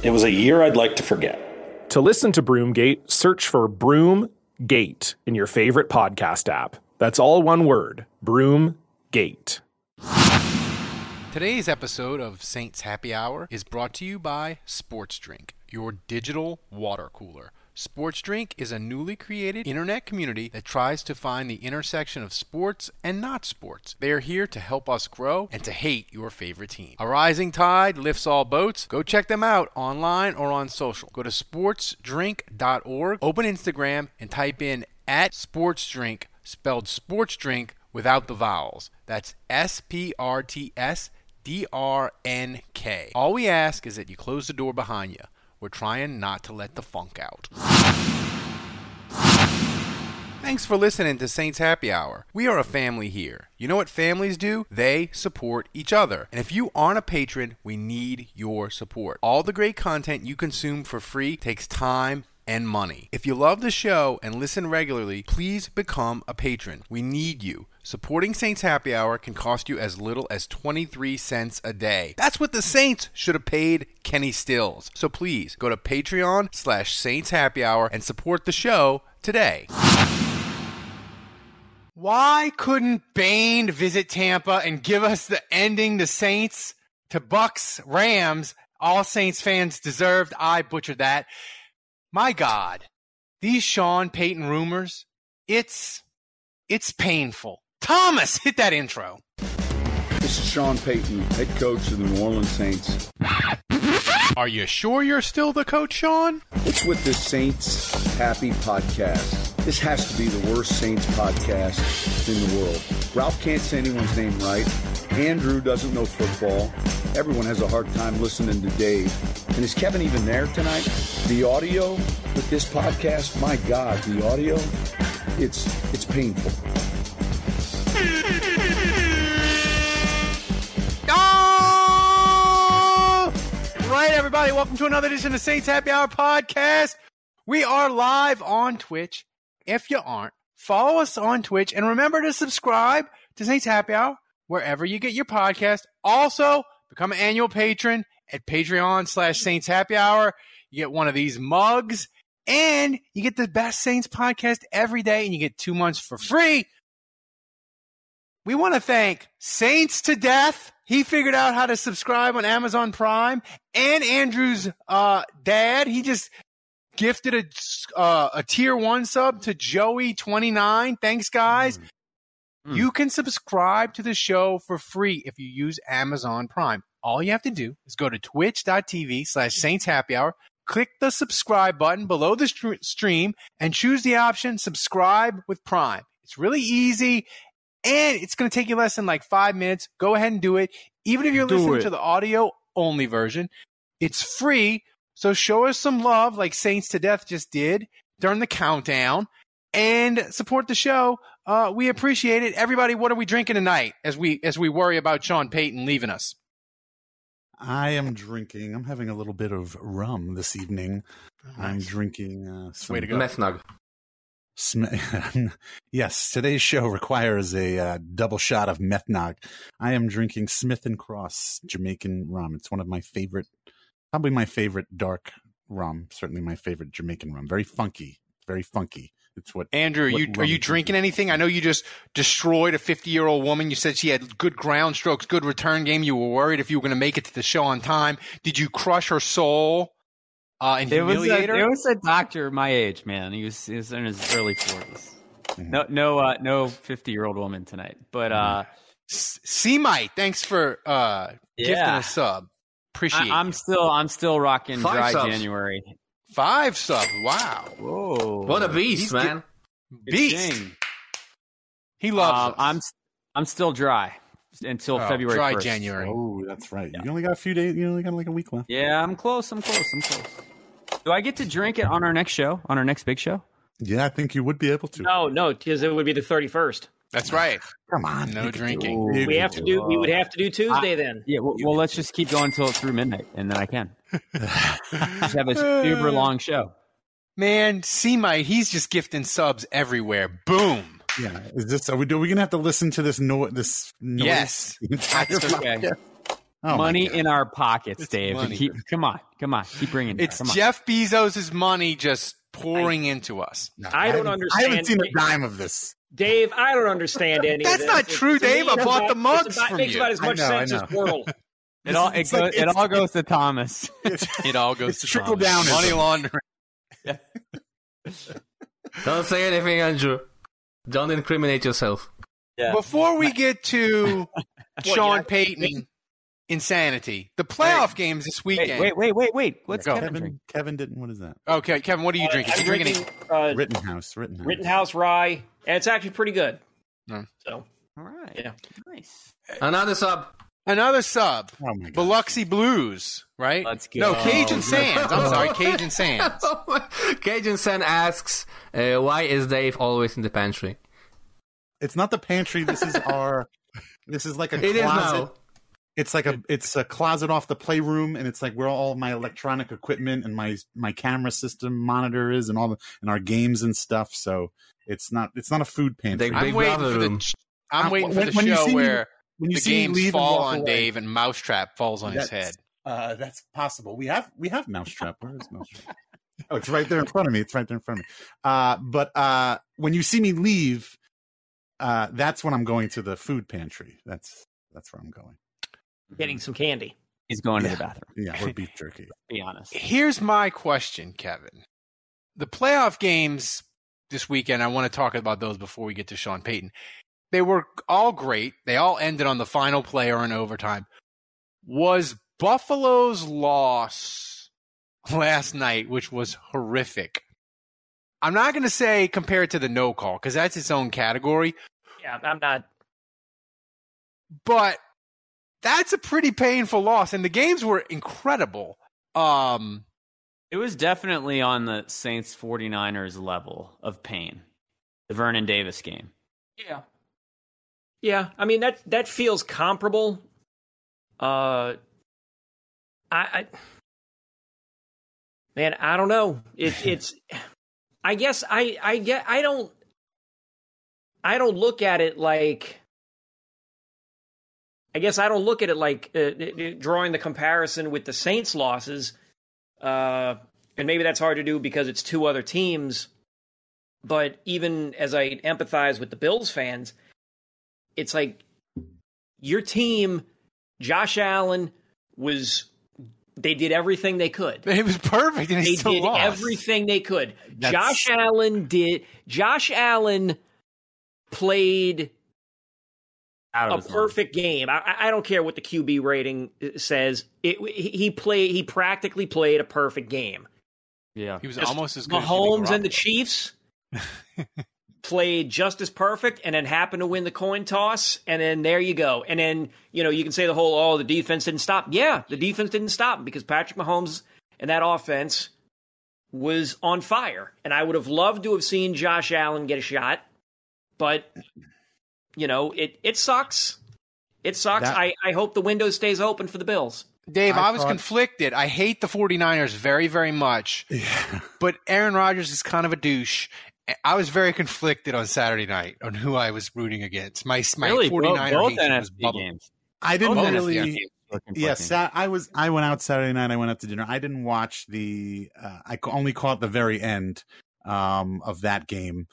It was a year I'd like to forget. To listen to Broomgate, search for Broomgate in your favorite podcast app. That's all one word Broomgate. Today's episode of Saints Happy Hour is brought to you by Sports Drink, your digital water cooler. Sports Drink is a newly created internet community that tries to find the intersection of sports and not sports. They are here to help us grow and to hate your favorite team. A rising tide lifts all boats. Go check them out online or on social. Go to sportsdrink.org, open Instagram, and type in at sportsdrink, spelled sports drink without the vowels. That's S P R T S D R N K. All we ask is that you close the door behind you. We're trying not to let the funk out. Thanks for listening to Saints Happy Hour. We are a family here. You know what families do? They support each other. And if you aren't a patron, we need your support. All the great content you consume for free takes time and money. If you love the show and listen regularly, please become a patron. We need you. Supporting Saints Happy Hour can cost you as little as 23 cents a day. That's what the Saints should have paid Kenny Stills. So please go to Patreon slash Saints Happy Hour and support the show today. Why couldn't Bain visit Tampa and give us the ending to Saints to Bucks Rams? All Saints fans deserved. I butchered that. My God, these Sean Payton rumors, it's it's painful. Thomas, hit that intro. This is Sean Payton, head coach of the New Orleans Saints. Are you sure you're still the coach, Sean? What's with this Saints Happy podcast? This has to be the worst Saints podcast in the world. Ralph can't say anyone's name right. Andrew doesn't know football. Everyone has a hard time listening to Dave. And is Kevin even there tonight? The audio with this podcast, my God, the audio, it's it's painful. Right, everybody, welcome to another edition of Saints Happy Hour podcast. We are live on Twitch. If you aren't, follow us on Twitch and remember to subscribe to Saints Happy Hour wherever you get your podcast. Also, become an annual patron at Patreon slash Saints Happy Hour. You get one of these mugs and you get the best Saints podcast every day and you get two months for free. We want to thank Saints to Death. He figured out how to subscribe on Amazon Prime and Andrew's uh, dad. He just gifted a uh, a tier one sub to Joey twenty nine. Thanks, guys. Mm. Mm. You can subscribe to the show for free if you use Amazon Prime. All you have to do is go to twitch.tv slash Saints Happy Hour, click the subscribe button below the stream, and choose the option subscribe with Prime. It's really easy and it's going to take you less than like five minutes. Go ahead and do it. Even if you're do listening it. to the audio only version, it's free. So show us some love like Saints to Death just did during the countdown and support the show. Uh, we appreciate it. Everybody, what are we drinking tonight as we as we worry about Sean Payton leaving us? I am drinking. I'm having a little bit of rum this evening. Nice. I'm drinking uh, some Way to go. meth nug. yes, today's show requires a uh, double shot of Methnog. I am drinking Smith and Cross Jamaican rum. It's one of my favorite, probably my favorite dark rum. Certainly my favorite Jamaican rum. Very funky, very funky. It's what Andrew. What you are you drinking anything? I know you just destroyed a 50 year old woman. You said she had good ground strokes, good return game. You were worried if you were going to make it to the show on time. Did you crush her soul? Uh, and there was, a, there was a doctor my age, man. He was, he was in his early 40s. Mm-hmm. No, no, uh, no 50 year old woman tonight. But uh, C Mite, thanks for uh, gifting a sub. Appreciate I, I'm you. still I'm still rocking Five dry subs. January. Five subs. Wow. Whoa, What a beast, He's man. Beast. Dang. He loves Um, us. I'm I'm still dry until Oh, February. dry 1st. January. Oh, that's right. You only got a few days. You only got like a week left. Yeah, I'm close. I'm close. I'm close. Do I get to drink it on our next show? On our next big show? Yeah, I think you would be able to. No, no, because it would be the thirty first. That's right. Come on, No drinking. do We have to do. We would have to do Tuesday then. Yeah. Well, well let's just keep going until it's through midnight, and then I can just have a super long show. Man, C Mite, he's just gifting subs everywhere. Boom. Yeah, is this? Are we? Are we gonna have to listen to this? No, this noise Yes. That's okay. Oh, money in our pockets, It's Dave. money. Keep, come on, come on, keep bringing. it. It's come on. Jeff Bezos' money just pouring into us. No, I don't understand. I haven't seen a dime of this. Dave, I don't understand any. That's of this. not It's- true, to Dave. I bought about- the mugs it's about, from makes you. about as much know, sense as know. Wordle. It all it, It's like- goes, it all goes to Thomas. It all goes It's to trickle Thomas. downism. money laundering. Don't say anything, Andrew. Don't incriminate yourself. Yeah. Before we get to Sean yeah. Payton insanity, the playoff games this weekend. Wait, wait, wait, wait, wait. What's Go. Kevin drink? Kevin, Kevin didn't. What is that? Okay, Kevin, what are you drinking? I'm You drinking drinking uh, Rittenhouse. Rittenhouse. Rittenhouse Rye, and it's actually pretty good. No. So All right. Yeah. Nice. Another sub. Another sub? Oh my god. Biloxi Blues, right? Let's go. No, Cajun Sands. I'm sorry, Cajun Sands. Cajun Sen asks, uh, why is Dave always in the pantry? It's not the pantry. This is our. This is like a It is closet. now. It's like a it's a closet off the playroom, and it's like where all my electronic equipment and my my camera system monitor is, and all the and our games and stuff. So it's not it's not a food pantry. They- I'm Big waiting Brother for the. room. I'm waiting for when- the when you show see me- where when you the see me games leave fall on away, Dave and Mousetrap falls on his head. Uh, that's possible. We have we have Mousetrap. Where is Mousetrap? oh, it's right there in front of me. It's right there in front of me. Uh, but uh, when you see me leave, uh, that's when I'm going to the food pantry. That's that's where I'm going. getting some candy. He's going to the bathroom. Yeah, or beef jerky. Be honest. Here's my question, Kevin. The playoff games this weekend, I want to talk about those before we get to Sean Payton. They were all great. They all ended on the final play or in overtime. Was Buffalo's loss last night, which was horrific. I'm not going to say compared to the no call because that's its own category, Yeah, I'm not. but that's a pretty painful loss. And the games were incredible. Um, It was definitely on the Saints 49ers level of pain. The Vernon Davis game. Yeah. Yeah, I mean that that feels comparable. Uh, I, I man, I don't know. It, it's, I guess I I get I don't I don't look at it like. I guess I don't look at it like uh, uh, uh, drawing the comparison with the Saints losses, uh, and maybe that's hard to do because it's two other teams. But even as I empathize with the Bills fans, it's like your team, Josh Allen was. They did everything they could. it was perfect, and he They still did lost. everything they could. That's- Josh Allen did. Josh Allen played Out of a his mind. perfect game. I, I don't care what the QB rating says. It, he he played. He practically played a perfect game. Yeah. He was Just almost as good. as Mahomes Jimmy and the Chiefs played just as perfect, and then happened to win the coin toss, and then there you go. And then you know you can say the whole oh the defense didn't stop. Yeah, the defense didn't stop because Patrick Mahomes and that offense was on fire, and I would have loved to have seen Josh Allen get a shot, but you know it it sucks. It sucks. That- I, I hope the window stays open for the Bills. Dave, I I, was thought- conflicted. I hate the 49ers very, very much, Yeah. but Aaron Rodgers is kind of a douche. I was very conflicted on Saturday night on who I was rooting against. My my really, 49er both, both hatred was NFC bubbling. games. I didn't Both really. NFC games were conflicting. Yeah, Sat- I was. I went out Saturday night. I went out to dinner. I didn't watch the. Uh, I only caught the very end um, of that game.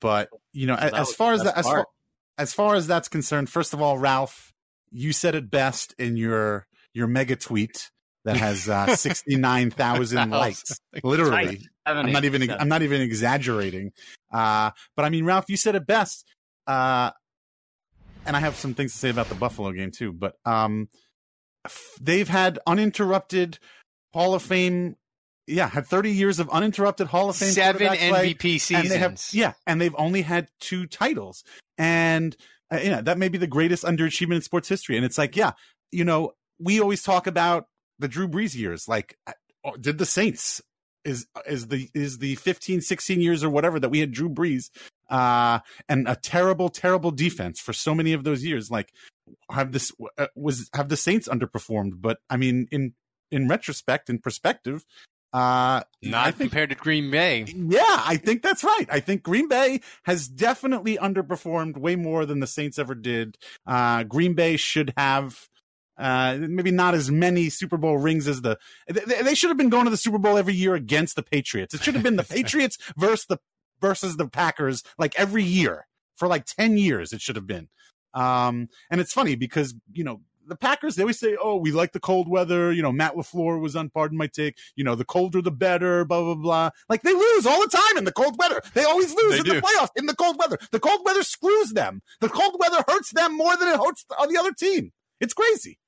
But you know, a- That as far as that, as far, as far as that's concerned, first of all, Ralph, you said it best in your your mega tweet that has uh, sixty nine thousand likes. Literally, I'm not even. I'm not even exaggerating. Uh, but I mean, Ralph, you said it best. Uh, and I have some things to say about the Buffalo game too. But um, they've had uninterrupted Hall of Fame. Yeah, had 30 years of uninterrupted Hall of Fame seven MVP seasons. And they have, yeah, and they've only had two titles, and uh, yeah, that may be the greatest underachievement in sports history. And it's like, yeah, you know, we always talk about the Drew Brees years. Like, uh, did the Saints is is the is the 15 16 years or whatever that we had Drew Brees uh and a terrible terrible defense for so many of those years like have this uh, was have the Saints underperformed but I mean in in retrospect in perspective uh not think, compared to Green Bay. Yeah, I think that's right. I think Green Bay has definitely underperformed way more than the Saints ever did. Uh Green Bay should have uh, maybe not as many Super Bowl rings as the. They, they, should have been going to the Super Bowl every year against the Patriots. It should have been the Patriots versus the versus the Packers like every year for like ten years. It should have been. Um, and it's funny because you know the Packers, they always say, "Oh, we like the cold weather." You know, Matt LaFleur was on. Pardon my take. You know, the colder the better. Blah blah blah. Like they lose all the time in the cold weather. They always lose they in do. the playoffs in the cold weather. The cold weather screws them. The cold weather hurts them more than it hurts the other team. It's crazy.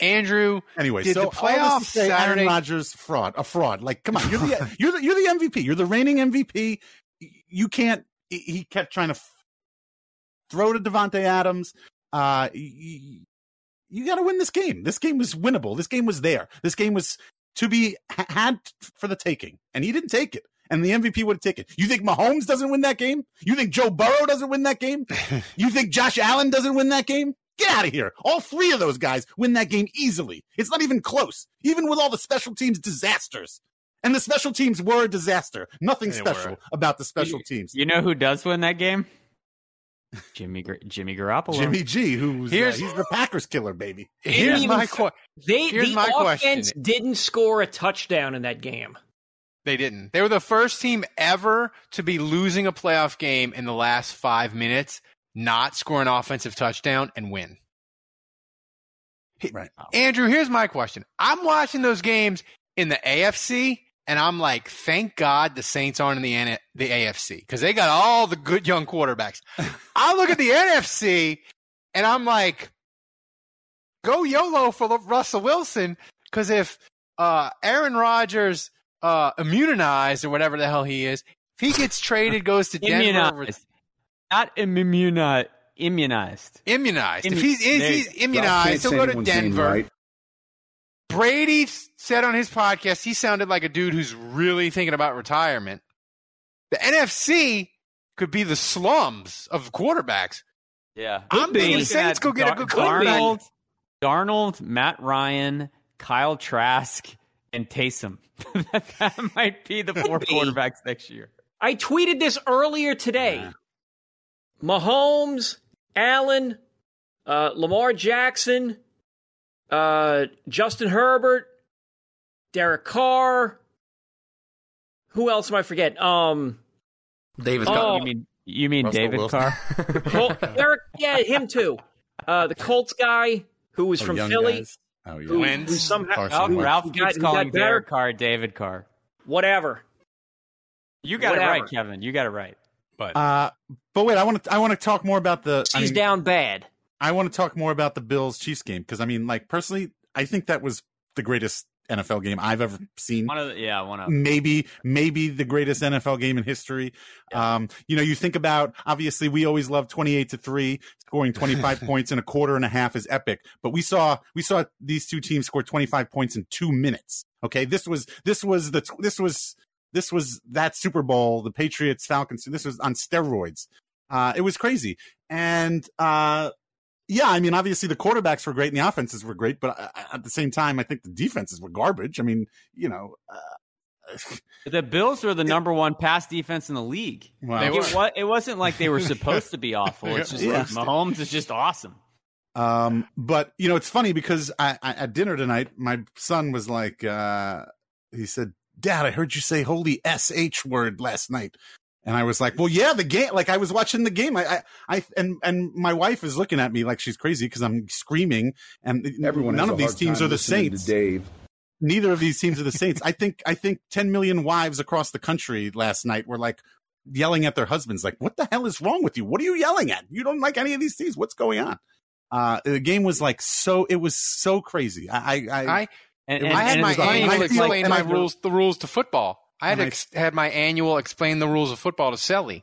Andrew. Anyway, so the playoff say Saturday... Aaron Rodgers fraud, a fraud. Like, come on, you're the you're the you're the MVP. You're the reigning MVP. You can't. He kept trying to f- throw to Davante Adams. Uh, you, you got to win this game. This game was winnable. This game was there. This game was to be had for the taking, and he didn't take it. And the MVP would have taken. You think Mahomes doesn't win that game? You think Joe Burrow doesn't win that game? you think Josh Allen doesn't win that game? Get out of here. All three of those guys win that game easily. It's not even close, even with all the special teams disasters. And the special teams were a disaster. Nothing they special were. about the special you, teams. You know who does win that game? Jimmy Jimmy Garoppolo. Jimmy G, who's uh, he's the Packers killer, baby. Here's my question. They here's the my offense question. didn't score a touchdown in that game. They didn't. They were the first team ever to be losing a playoff game in the last five minutes, not score an offensive touchdown, and win. Right. Andrew, here's my question. I'm watching those games in the AFC, and I'm like, thank God the Saints aren't in the N- the AFC because they got all the good young quarterbacks. I look at the NFC, and I'm like, go YOLO for Russell Wilson because if uh, Aaron Rodgers uh, immunized or whatever the hell he is, if he gets traded, goes to Denver, immunized. Not immunized immunized. Immunized. If he's, if he's immunized, he'll go to Denver. Right. Brady said on his podcast he sounded like a dude who's really thinking about retirement. The NFC could be the slums of quarterbacks. Yeah, I'm thinking Saints go get Dar- a good quarterback. Darnold, Matt Ryan, Kyle Trask, and Taysom. that might be the four quarterbacks next year. I tweeted this earlier today. Yeah. Mahomes, Allen, uh, Lamar Jackson, uh, Justin Herbert, Derek Carr. Who else am I forget? Um, David oh, Carr. You mean you mean Russell David Wilson. Carr? Col- Derek, yeah, him too. Uh, the Colts guy who was oh, from Philly. Guys. Oh yeah, who, who somehow Ralph, Ralph keeps got, calling Derek Carr David Carr. Whatever. You got Whatever. it right, Kevin. You got it right. But uh, but wait, I want to I want to talk more about the. He's I mean, down bad. I want to talk more about the Bills Chiefs game because I mean, like personally, I think that was the greatest NFL game I've ever seen. One of the, yeah, one of maybe maybe the greatest NFL game in history. Yeah. Um, you know, you think about obviously we always love twenty eight to three, scoring twenty five points in a quarter and a half is epic. But we saw we saw these two teams score twenty five points in two minutes. Okay, this was this was the this was this was that Super Bowl, the Patriots Falcons. This was on steroids. Uh, it was crazy. And, uh, yeah, I mean, obviously the quarterbacks were great and the offenses were great, but uh, at the same time, I think the defenses were garbage. I mean, you know, uh, the Bills were the number one pass defense in the league. Wow. It, was, it wasn't like they were supposed to be awful. It's just yeah. like Mahomes is just awesome. Um, but you know, it's funny because I, I, at dinner tonight, my son was like, uh, he said, Dad, I heard you say holy sh word last night. And I was like, well, yeah, the game, like I was watching the game. I, I, I and, and my wife is looking at me like she's crazy because I'm screaming and everyone, none of these teams are the Saints. Dave. Neither of these teams are the Saints. I think, I think 10 million wives across the country last night were like, yelling at their husbands, like, "What the hell is wrong with you? What are you yelling at? You don't like any of these teams? What's going on?" Uh, the game was like so. It was so crazy. I, I, I, And, I had and my annual it's like- explain my rules, the rules to football. I had ex- had my annual explain the rules of football to Selly.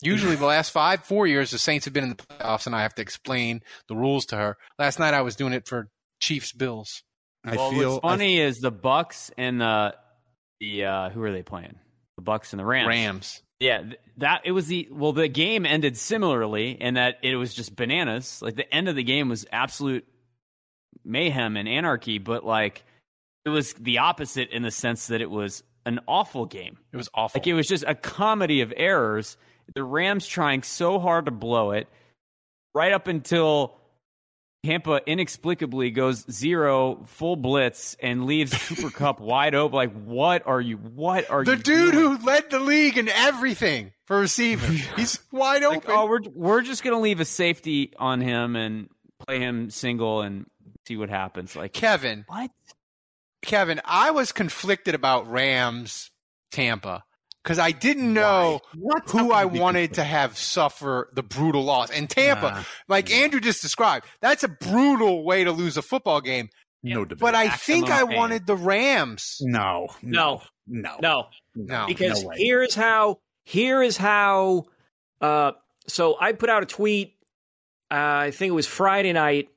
Usually, the last five, four years, the Saints have been in the playoffs, and I have to explain the rules to her. Last night, I was doing it for Chiefs Bills. I well, feel what's funny is the Bucks and the the uh, who are they playing? The Bucks and the Rams. Rams. Yeah, that it was the well. The game ended similarly in that it was just bananas. Like the end of the game was absolute mayhem and anarchy, but like it was the opposite in the sense that it was an awful game. It was awful. Like it was just a comedy of errors. The Rams trying so hard to blow it, right up until Tampa inexplicably goes zero full blitz and leaves Cooper Kupp wide open. Like, what are you? What are the you? The dude doing? who led the league in everything for receiving. He's wide Like, open. oh, we're we're just gonna leave a safety on him and play him single and see what happens. Like Kevin, what? Kevin, I was conflicted about Rams Tampa because I didn't know who I wanted to have suffer the brutal loss. And Tampa, Nah. like Andrew just described, that's a brutal way to lose a football game. no debate. But I Maximum think I pain. wanted the Rams. no, No. no, No, No, because no here is how here is how uh so i put out a tweet uh, i think it was friday night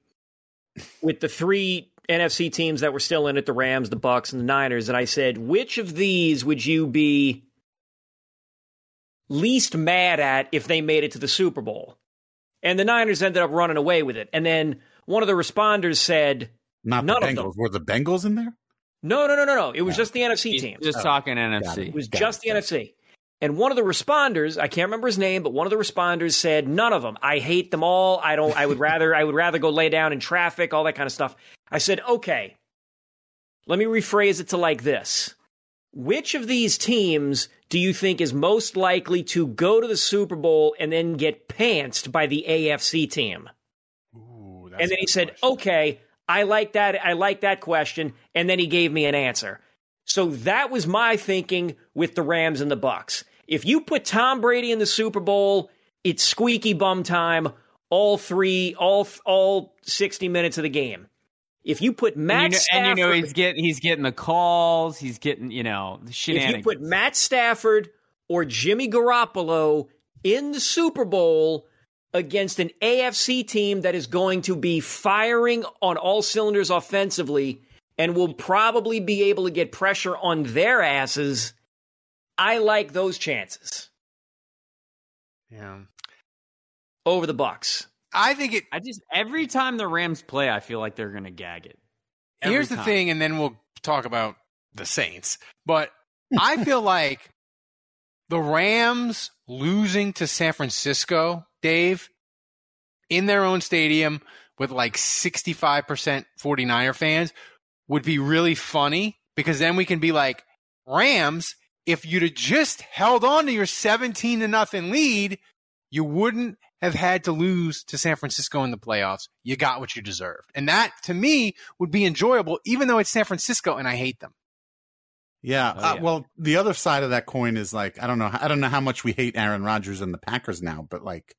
with the three nfc teams that were still in it the rams the bucks and the niners and i said which of these would you be least mad at if they made it to the super bowl and the niners ended up running away with it and then one of the responders said not None the of them. Bengals. Were the Bengals in there? no no no no no it was just the nfc He's teams just Oh, talking got NFC. It was Got just it, the got NFC. And one of the responders, I can't remember his name, but one of the responders said, "None of them. I hate them all. I don't. I would rather. I would rather go lay down in traffic, all that kind of stuff." I said, "Okay. Let me rephrase it to like this: Which of these teams do you think is most likely to go to the Super Bowl and then get pantsed by the AFC team?" Ooh, and then he said, "Okay, I like that. I like that question." And then he gave me an answer. So that was my thinking with the Rams and the Bucks. If you put Tom Brady in the Super Bowl, it's squeaky bum time. All three, all all sixty minutes of the game. If you put Matt and, you know, Stafford, and you know he's getting he's getting the calls. He's getting you know the if you put Matt Stafford or Jimmy Garoppolo in the Super Bowl against an AFC team that is going to be firing on all cylinders offensively and will probably be able to get pressure on their asses, I like those chances Yeah. over the Bucks. I think it. I just every time the Rams play, I feel like they're gonna gag it. Every Here's the time. thing, and then we'll talk about the Saints. But I feel like the Rams losing to San Francisco, Dave, in their own stadium with like 65% 49er fans would be really funny because then we can be like, Rams, if you'd have just held on to your 17 to nothing lead, you wouldn't have had to lose to San Francisco in the playoffs. You got what you deserved. And that to me would be enjoyable, even though it's San Francisco and I hate them. Yeah. Oh, uh, well, the other side of that coin is like I don't know. I don't know how much we hate Aaron Rodgers and the Packers now, but like,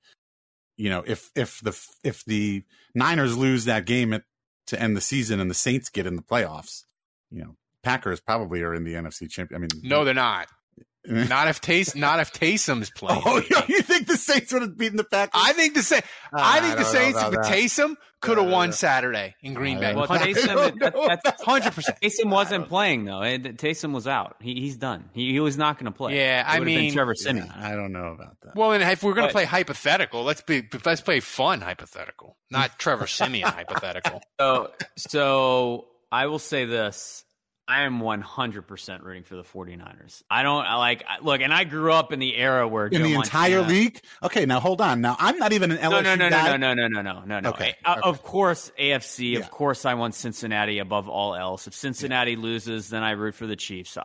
you know, if if the if the Niners lose that game at, to end the season and the Saints get in the playoffs, you know, Packers probably are in the NFC champion. I mean, No, they're not. Not if Tays, not if Taysom's playing. Oh, you think the Saints would have beaten the Packers? I think the Sa- I think the Saints about with. Taysom could have Uh, won Saturday in Green Bay. Well, Taysom, don't that, know that's Hundred percent. Taysom wasn't playing though. Taysom was out. He, he's done. He, he was not going to play. Yeah, I would've been mean- Trevor Siemian. Yeah, I don't know about that. Well, and if we're gonna play hypothetical, let's be let's play fun hypothetical, not Trevor Siemian hypothetical. So, so I will say this. I am 100% rooting for the 49ers. I don't I like I- look, and I grew up in the era where in Joe the entire Montana- league. Okay, now hold on. Now I'm not even an LSU No, no, no, guy. no, no, no, no, no, no, no. Okay, Uh, okay. Of course, AFC. Yeah. Of course, I want Cincinnati above all else. If Cincinnati loses, then I root for the Chiefs. Uh,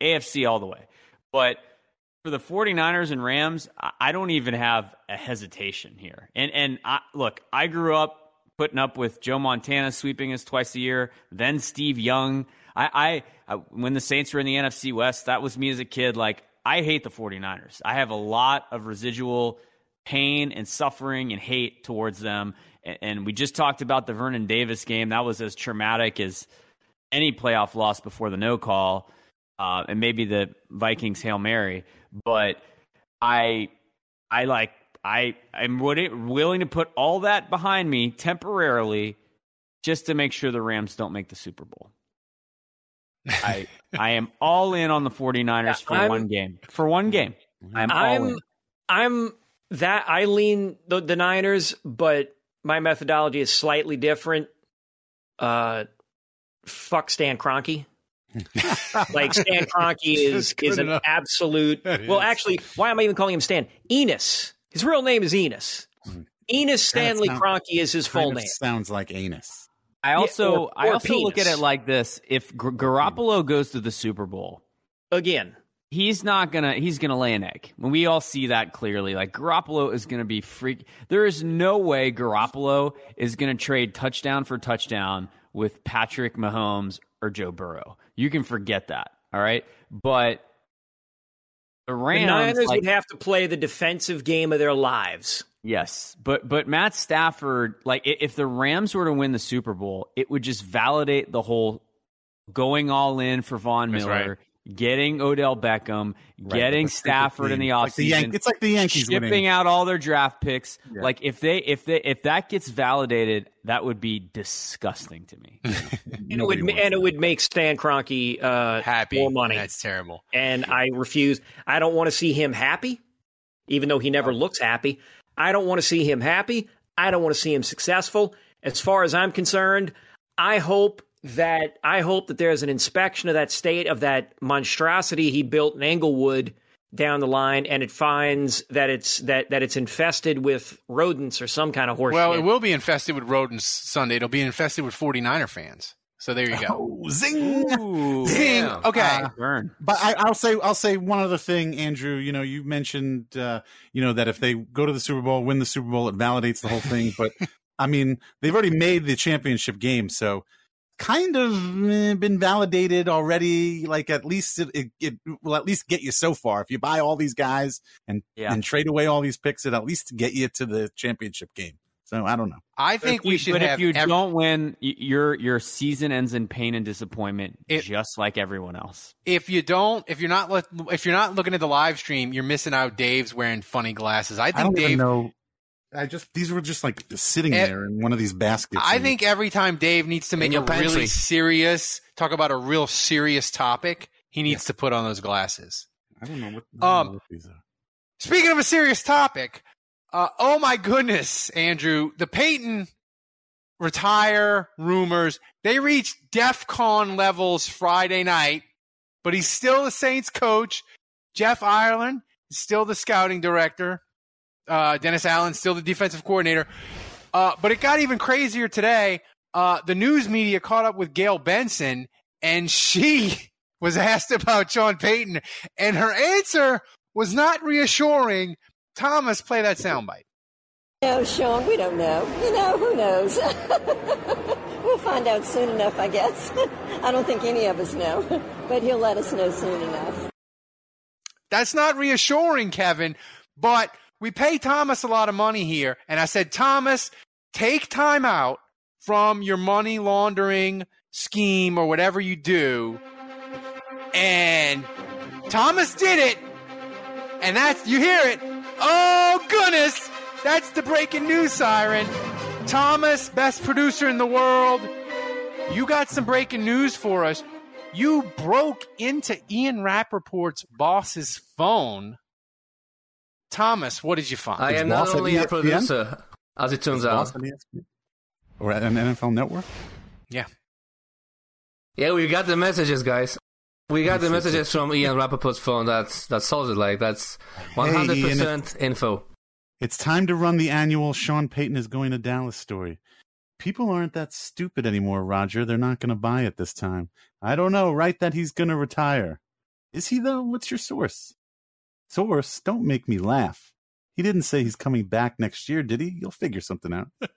AFC all the way. But for the 49ers and Rams, I- I don't even have a hesitation here. And and I, look, I grew up putting up with Joe Montana sweeping us twice a year, then Steve Young. I, I, I when the Saints were in the NFC West, that was me as a kid. Like I hate the 49ers. I have a lot of residual pain and suffering and hate towards them. And, and we just talked about the Vernon Davis game. That was as traumatic as any playoff loss before the no call, uh, and maybe the Vikings Hail Mary. But I, I like, I, I'm willing to put all that behind me temporarily just to make sure the Rams don't make the Super Bowl. I I am all in on the 49ers for I'm, one game. For one game. I'm I'm, I'm that I lean the, the Niners, but my methodology is slightly different. Uh fuck Stan Kroenke. like Stan Kroenke is is an enough. absolute. well, actually, why am I even calling him Stan? Enos. His real name is Enos. Mm-hmm. Enos Stanley Kroenke is his full name. Sounds like anus. I also yeah, or, or I also penis. look at it like this: if G- Garoppolo goes to the Super Bowl again, he's not gonna he's gonna lay an egg. When we all see that clearly, like Garoppolo is gonna be freak. There is no way Garoppolo is gonna trade touchdown for touchdown with Patrick Mahomes or Joe Burrow. You can forget that. All right, but the Rams the Niners like, would have to play the defensive game of their lives. Yes, but but Matt Stafford, like if the Rams were to win the Super Bowl, it would just validate the whole going all in for Von Miller, right. getting Odell Beckham, right, like Stafford in the offseason. Like it's like the Yankees shipping winning. out all their draft picks. Yeah. Like if they if they if that gets validated, that would be disgusting to me. and it would and it would make Stan Kroenke uh, happy. More money. That's terrible. And I refuse. I don't want to see him happy, even though he never oh. looks happy. I don't want to see him happy. I don't want to see him successful. As far as I'm concerned, I hope that I hope that there's an inspection of that state of that monstrosity he built in Inglewood down the line and it finds that it's that that it's infested with rodents or some kind of horse well shit. it will be infested with rodents sunday it'll be infested with 49er fans so there you go. Oh, zing, Ooh, zing. Yeah. Okay, uh, but I, will say I'll say one other thing, Andrew. You know, you mentioned uh, you know that if they go to the Super Bowl, win the Super Bowl, it validates the whole thing. but I mean, they've already made the championship game, so kind of eh, been validated already. Like at least it, it, it, will at least get you so far. If you buy all these guys and yeah. and trade away all these picks, it at least get you to the championship game. So I don't know. I think we should. But if you every, don't win, your your season ends in pain and disappointment, it, just like everyone else. If you don't, if you're not, if you're not looking at the live stream, you're missing out. Dave's wearing funny glasses. I think I Dave. know. I just these were just like sitting it, there in one of these baskets. I think every time Dave needs to make a pantry. really serious talk about a real serious topic, he needs yeah. to put on those glasses. I don't know what. um, know what these are. Speaking of a serious topic, uh, oh my goodness, Andrew, the Payton retire rumors they reached DEFCON levels Friday night, but he's still the Saints coach. Jeff Ireland is still the scouting director. Uh, Dennis Allen still the defensive coordinator. Uh, but it got even crazier today. Uh, the news media caught up with Gail Benson, and she was asked about Sean Payton, and her answer was not reassuring Thomas, play that soundbite. No, Sean, we don't know. You know, who knows? we'll find out soon enough, I guess. I don't think any of us know, but he'll let us know soon enough. That's not reassuring, Kevin, but we pay Thomas a lot of money here. And I said, Thomas, take time out from your money laundering scheme or whatever you do. And Thomas did it. And that's, you hear it. Oh, goodness! That's the breaking news siren. Thomas, best producer in the world. You got some breaking news for us. You broke into Ian Rapoport's boss's phone. Thomas, what did you find? I am not only a producer, as it turns out. Or at an NFL network? Yeah. Yeah, we got the messages, guys. We got the messages from Ian Rapoport's phone. That's that's it. Like that's one hundred percent info. It's time to run the annual Sean Payton is going to Dallas story. People aren't that stupid anymore, Roger. They're not going to buy it this time. I don't know. right? that he's going to retire. Is he though? What's your source? Source? Don't make me laugh. He didn't say he's coming back next year, did he? You'll figure something out.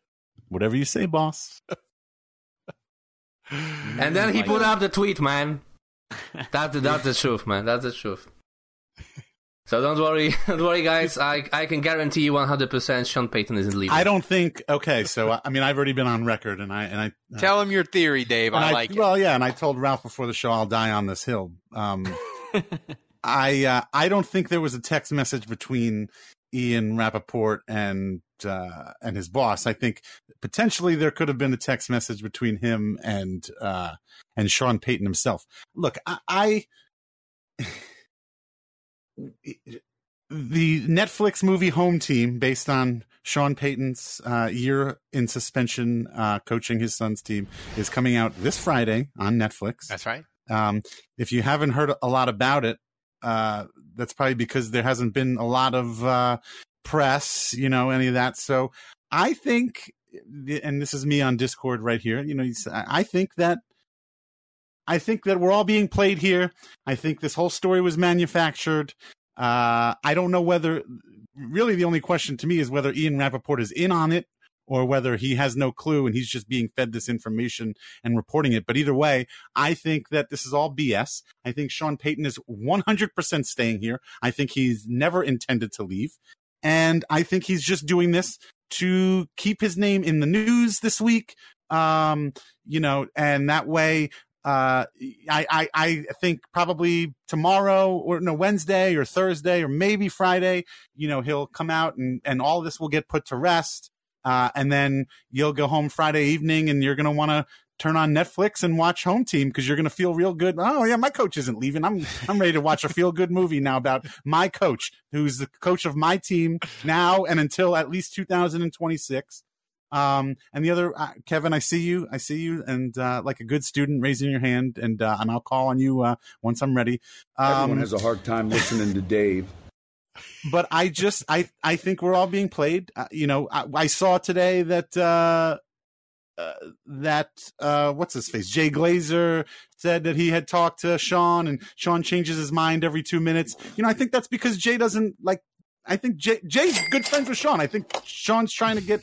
Whatever you say, boss. and then he put up the tweet, man. That's that's the truth, man. That's the truth. So don't worry, don't worry, guys. I I can guarantee you 100% Sean Payton isn't leaving. I don't think. Okay, so I mean, I've already been on record, and I and I uh, tell him your theory, Dave. I, I like Well, it. yeah, and I told Ralph before the show I'll die on this hill. Um, I uh, I don't think there was a text message between Ian Rapoport and uh, and his boss. I think potentially there could have been a text message between him and uh, and Sean Payton himself. Look, I, I the Netflix movie Home Team, based on Sean Payton's uh, year in suspension uh, coaching his son's team, is coming out this Friday on Netflix. That's right. Um, if you haven't heard a lot about it, uh, that's probably because there hasn't been a lot of uh, press, you know, any of that. So I think, and this is me on Discord right here. You know, I think that I think that we're all being played here. I think this whole story was manufactured. Uh, I don't know whether, really, the only question to me is whether Ian Rapoport is in on it or whether he has no clue and he's just being fed this information and reporting it. But either way, I think that this is all BS. I think Sean Payton is 100% staying here. I think he's never intended to leave. And I think he's just doing this to keep his name in the news this week. Um, you know, and that way uh, I, I, I think probably tomorrow or no Wednesday or Thursday or maybe Friday, you know, he'll come out and, and all this will get put to rest. Uh, and then you'll go home Friday evening and you're going to want to turn on Netflix and watch Home Team because you're going to feel real good. Oh yeah, my coach isn't leaving. I'm I'm ready to watch a feel good movie now about my coach, who's the coach of my team now and until at least 2026. Um, and the other, uh, Kevin, I see you, I see you, and uh, like a good student, raising your hand, and uh, and I'll call on you uh, once I'm ready. Um, Everyone has a hard time listening to Dave. But I just, I, I think we're all being played. Uh, you know, I, I saw today that uh, uh, that uh, what's his face, Jay Glazer said that he had talked to Sean, and Sean changes his mind every two minutes. You know, I think that's because Jay doesn't like. I think Jay, Jay's good friends with Sean. I think Sean's trying to get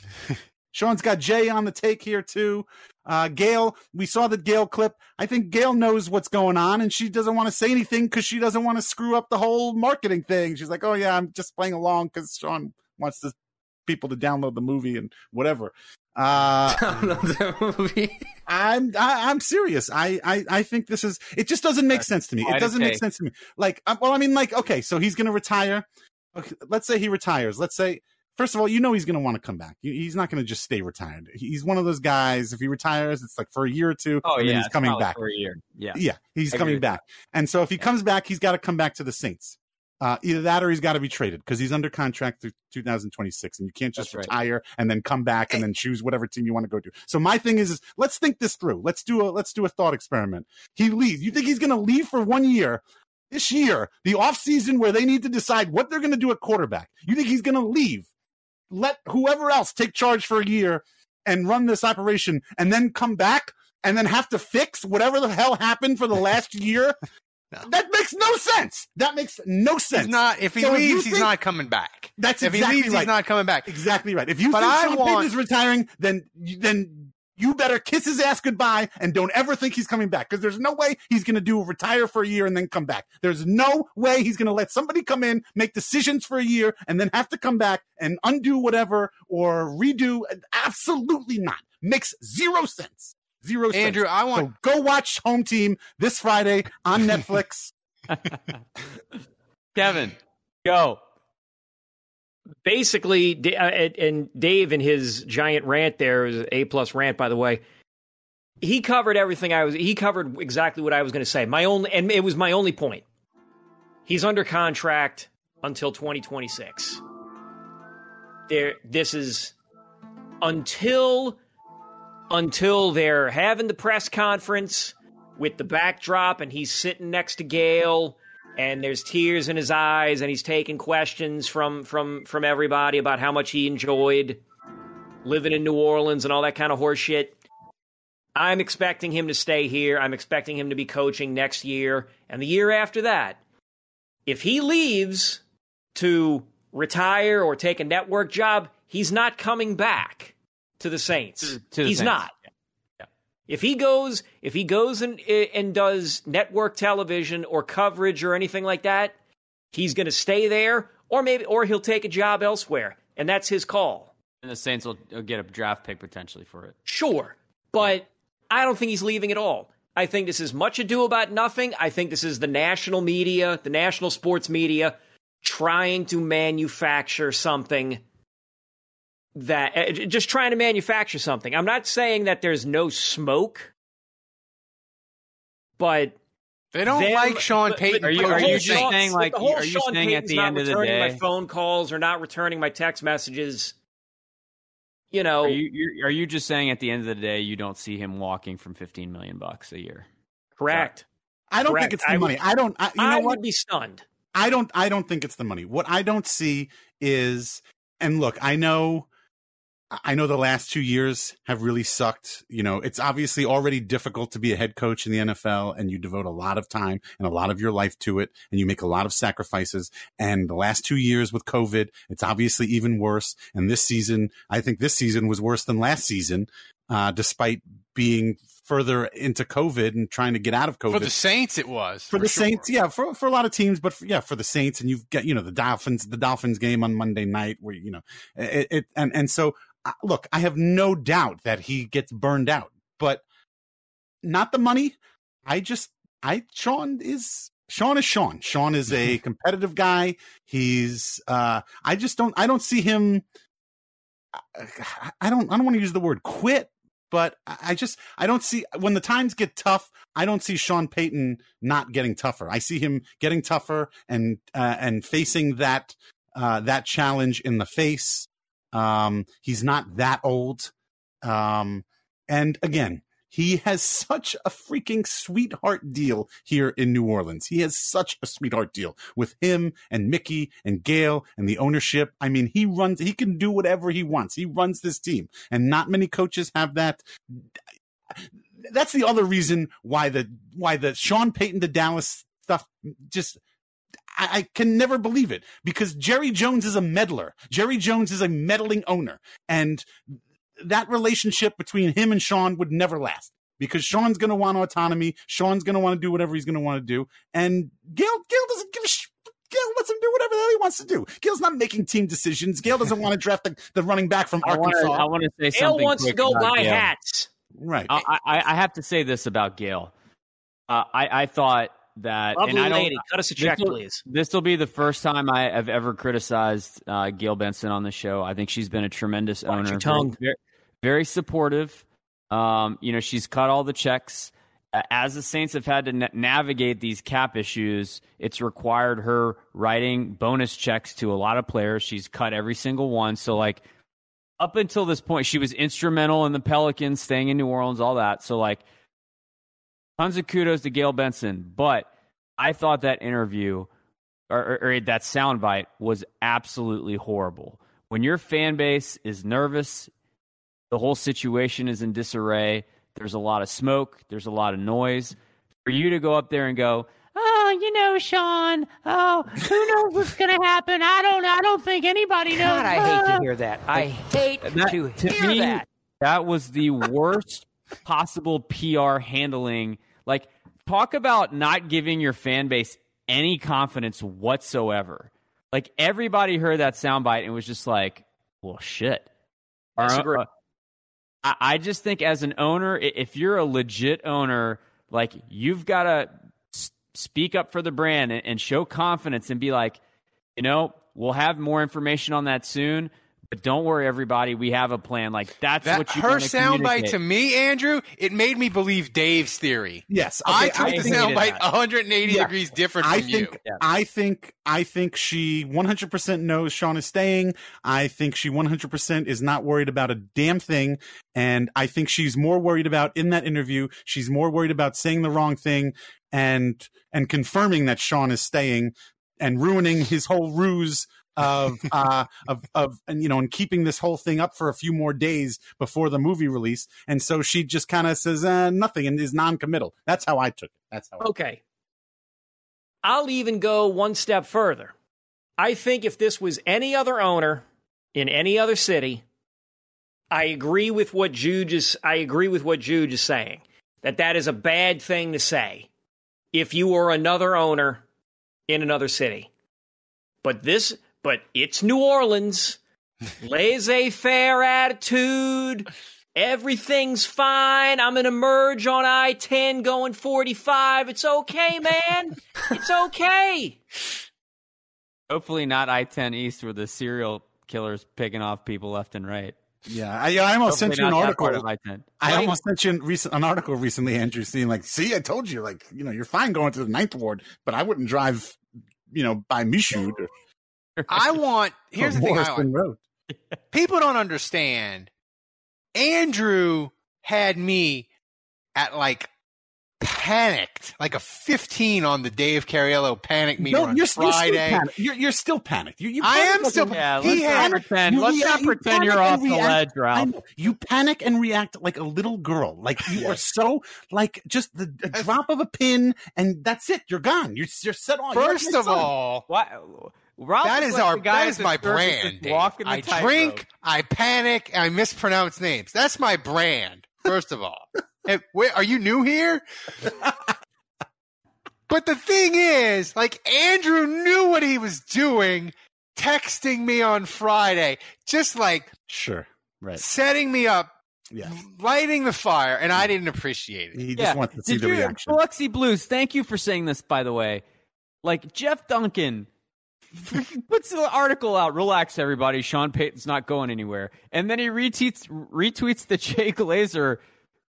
Sean's got Jay on the take here too. Uh, Gail, we saw the Gail clip. I think Gail knows what's going on and she doesn't want to say anything because she doesn't want to screw up the whole marketing thing. She's like, oh yeah, I'm just playing along because Sean wants the people to download the movie and whatever. Uh, download the movie. I'm I, I'm serious. I, I I think this is. It just doesn't make sense to me. It doesn't make sense to me. Like, uh, well, I mean, like, okay, so he's gonna retire. Okay, let's say he retires. Let's say first of all, you know he's going to want to come back. He's not going to just stay retired. He's one of those guys. If he retires, it's like for a year or two. Oh and yeah, then he's coming back for a year. Yeah, yeah, he's I coming back. And so if he comes back, he's got to come back to the Saints. Uh, either that or he's got to be traded because he's under contract through 2026, and you can't just That's right. retire and then come back and then choose whatever team you want to go to. So my thing is, is let's think this through. Let's do a let's do a thought experiment. He leaves. You think he's going to leave for one year? This year, the off season where they need to decide what they're going to do at quarterback. You think he's going to leave? Let whoever else take charge for a year and run this operation, and then come back and then have to fix whatever the hell happened for the last year. That makes no sense. That makes no sense. He's not. If he So leaves, you he's think- not coming back. That's if exactly he leaves, right. he's not coming back. Exactly right. If you But think I Sean want- Payton is retiring, then then you better kiss his ass goodbye and don't ever think he's coming back because there's no way he's going to do retire for a year and then come back. There's no way he's going to let somebody come in, make decisions for a year, and then have to come back and undo whatever or redo. Absolutely not. Makes zero sense. Zero sense. Andrew, I want- So go watch Home Team this Friday on Netflix. Kevin, go. Basically, uh, and Dave in his giant rant there is a plus rant, by the way. He covered everything I was. He covered exactly what I was going to say. My only, and it was my only point. He's under contract until 2026. There, this is until until they're having the press conference with the backdrop, and he's sitting next to Gail, and there's tears in his eyes, and he's taking questions from from from everybody about how much he enjoyed living in New Orleans and all that kind of horse shit. I'm expecting him to stay here. I'm expecting him to be coaching next year and the year after that. If he leaves to retire or take a network job, he's not coming back to the Saints. to the he's Saints. not. If he goes, if he goes and and does network television or coverage or anything like that, he's going to stay there, or maybe or he'll take a job elsewhere, and that's his call. And the Saints will get a draft pick potentially for it. Sure, but I don't think he's leaving at all. I think this is much ado about nothing. I think this is the national media, the national sports media, trying to manufacture something that uh, just trying to manufacture something. I'm not saying that there's no smoke, but they don't them, like Sean Payton. Are you, are you just saying like? Are you Sean saying Payton's at the not end of the day? my phone calls or not returning my text messages? You know, Are you you're- are you just saying at the end of the day you don't see him walking from 15 million bucks a year? correct. I don't Correct. think it's the I money. would- I don't. I, you I know would be stunned. I don't. I don't think it's the money. What I don't see is, and look, I know, I know the last two years have really sucked. You know, it's obviously already difficult to be a head coach in the NFL, and you devote a lot of time and a lot of your life to it, and you make a lot of sacrifices. And the last two years with COVID, it's obviously even worse. And this season, I think this season was worse than last season, uh, despite being further into COVID and trying to get out of COVID For the Saints, it was for, the sure. Saints, yeah, for for a lot of teams, but for, yeah, for the Saints, and you've got you know the Dolphins, the Dolphins game on Monday night, where you know it, it and and so look, I have no doubt that he gets burned out, but not the money. I just, I Sean is Sean is Sean. Sean is a competitive guy. He's, uh, I just don't, I don't see him. I- I don't, I don't want to use the word quit, but I I just I don't see when the times get tough. I don't see Sean Payton not getting tougher. I see him getting tougher and uh, and facing that uh, that challenge in the face. Um, he's not that old, um, and again, he has such a freaking sweetheart deal here in New Orleans. He has such a sweetheart deal with him and Mickey and Gail and the ownership. I mean, he runs, he can do whatever he wants. He runs this team, and not many coaches have that. That's the other reason why the why the Sean Payton to Dallas stuff just I, I can never believe it because Jerry Jones is a meddler. Jerry Jones is a meddling owner, and that relationship between him and Sean would never last because Sean's going to want autonomy. Sean's going to want to do whatever he's going to want to do, and Gail Gail doesn't give a. Sh- Gail lets him do whatever the hell he wants to do. Gail's not making team decisions. Gail doesn't want to draft the, the running back from I wanna- Arkansas. I want to say Gail something. wants to go buy Gail. hats. Right. I, I, I have to say this about Gail. Uh, I, I thought that Lovely and I don't, lady, cut us a check, this'll- please. This will be the first time I have ever criticized uh, Gail Benson on the show. I think she's been a tremendous Watch owner. your tongue. Very, very supportive. Um, you know, she's cut all the checks. As the Saints have had to na- navigate these cap issues, it's required her writing bonus checks to a lot of players. She's cut every single one. So, like, up until this point, she was instrumental in the Pelicans staying in New Orleans, all that. So, like, tons of kudos to Gail Benson. But I thought that interview or, or, or that soundbite was absolutely horrible. When your fan base is nervous, the whole situation is in disarray. There's a lot of smoke. There's a lot of noise. For you to go up there and go, oh, you know, Sean, oh, who knows what's going to happen? I don't, I don't think anybody knows. God, I hate to Ah." hear that. I hate That- to to hear me, that. That was the worst possible PR handling. Like, talk about not giving your fan base any confidence whatsoever. Like, everybody heard that soundbite and was just like, well, shit. Our- uh, I, I just think as an owner, if you're a legit owner, like, you've got to speak up for the brand and, and show confidence and be like, you know, we'll have more information on that soon. But don't worry, everybody. We have a plan. Like that's That, what you her wanna soundbite to me, Andrew, it made me believe Dave's theory. Yes, I okay, took I the soundbite 180 Yeah. degrees different I from think you. I think I think she 100% knows Sean is staying. I think she 100% is not worried about a damn thing and I think she's more worried about in that interview, she's more worried about saying the wrong thing and and confirming that Sean is staying and ruining his whole ruse of uh of of and you know and keeping this whole thing up for a few more days before the movie release and so she just kind of says uh, nothing and is non-committal that's how i took it that's how Okay. I'll even go one step further. I think if this was any other owner in any other city, I agree with what Jude is. I agree with what Jude is saying. That that is a bad thing to say. If you were another owner in another city, But this, but it's New Orleans. Laissez faire attitude. Everything's fine. I'm going to merge on I 10 going 45. It's okay, man. it's okay. Hopefully, not I 10 East where the serial killers picking off people left and right. Yeah, I, I almost Hopefully sent you an article. I-10. I Right. almost sent you an, recent, an article recently, Andrew, saying like, "See, I told you, like, you know, you're fine going to the ninth ward, but I wouldn't drive, you know, by Michoud or, I want. Here's the thing. I Morrison want. Road." People don't understand. Andrew had me at like panicked, like a 15 on the Dave Cariello panic meter No, on you're, you're still panicked. You're, you're still panicked. You, you I am still- a- Yeah, let's had- not pretend. you Let's rea- not you pretend panic you're off the react- ledge, I Ralph. You panic and react like a little girl. Like you are so like just the a drop of a pin, and that's it. You're gone. You're you're set on. You're First of son. all, Why? Ralph that is is like our the guy that at is the my brand. Dave. the I tightrope. drink, I panic, I mispronounce names. That's my brand. First of all, Hey, wait, are you new here? but the thing is, like Andrew knew what he was doing, texting me on Friday, just like Sure. Right. setting me up, Yeah. lighting the fire, and I didn't appreciate it. He just wants to see Did the you, reaction. Biloxi Blues, thank you for saying this, by the way. Like, Jeff Duncan freaking puts the article out. Relax, everybody. Sean Payton's not going anywhere. And then he retweets, retweets the Jay Glazer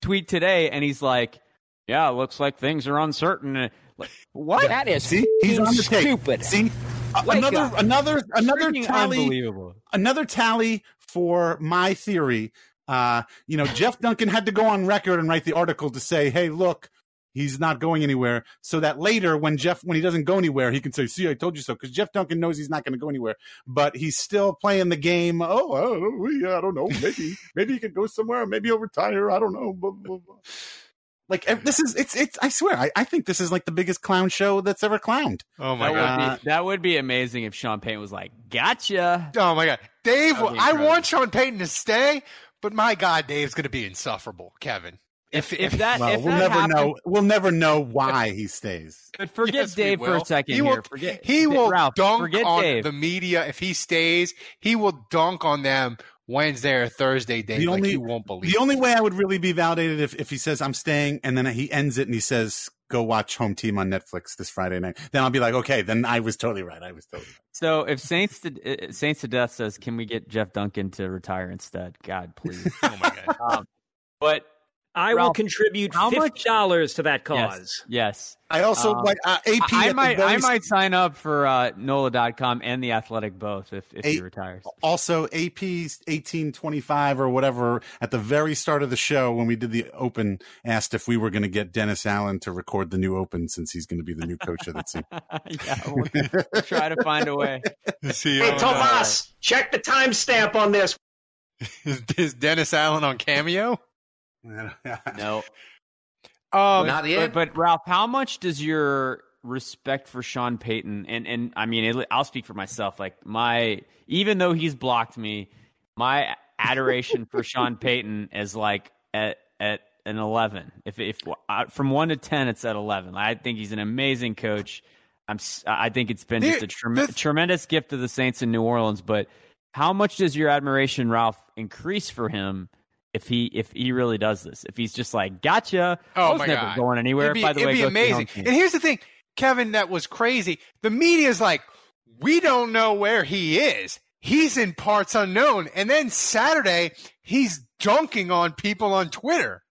tweet today, and he's like, yeah, looks like things are uncertain. Like, what? That is See, he's on the tape. stupid. See, A- Wake another up. another another tally. unbelievable. Another tally for my theory. Uh, you know, Jeff Duncan had to go on record and write the article to say, "Hey, look." He's not going anywhere, so that later, when Jeff, when he doesn't go anywhere, he can say, "See, I told you so." Because Jeff Duncan knows he's not going to go anywhere, but he's still playing the game. Oh, oh, yeah, I don't know. Maybe, maybe he could go somewhere. Maybe he'll retire. I don't know. Blah, blah, blah. Like this is it's it's. I swear, I, I think this is like the biggest clown show that's ever clowned. Oh That would, be, that would be amazing if Sean Payton was like, gotcha. Oh my god, Dave! That would be I incredible. want Sean Payton to stay, but my god, Dave's going to be insufferable, Kevin. If, if that, Well, if we'll that never happens- know. We'll never know why he stays. But forget Yes, Dave for a second he will, here. Forget he will Ralph, dunk forget on Dave. the media if he stays. He will dunk on them Wednesday or Thursday, Dave. The like only- you won't believe. The only way I would really be validated if, if he says I'm staying and then he ends it and he says go watch Home Team on Netflix this Friday night. Then I'll be like, okay, then I was totally right. I was totally right. So if Saints to uh, Saints to Death says, "Can we get Jeff Duncan to retire instead?" God, please. oh my god. um, but I will contribute how fifty dollars to that cause. yes, yes. I also Um, like uh, AP. I, I might very I might sign up for uh, NOLA.com and the Athletic both if, if he retires. also AP eighteen twenty five or whatever at the very start of the show when we did the open asked if we were going to get Dennis Allen to record the new open since he's going to be the new coach of the team. yeah, we'll, we'll try to find a way. See, Hey Tomas, check the timestamp on this. is, is Dennis Allen on Cameo? No, Um, Not yet. But, but Ralph, how much does your respect for Sean Payton and and I mean, it, I'll speak for myself. Like my, even though he's blocked me, my adoration for Sean Payton is like at at an eleven. If if uh, from one to ten, it's at eleven. I think he's an amazing coach. I'm. s- I think it's been just a trem- the- tremendous gift to the Saints in New Orleans. But how much does your admiration, Ralph, increase for him? If he if he really does this, if he's just like, gotcha, I Oh was my never god, going anywhere. It'd be, By the it'd way, be go to the home amazing. And here's the thing, Kevin, that was crazy. The media's like, we don't know where he is. He's in parts unknown. And then Saturday, he's dunking on people on Twitter.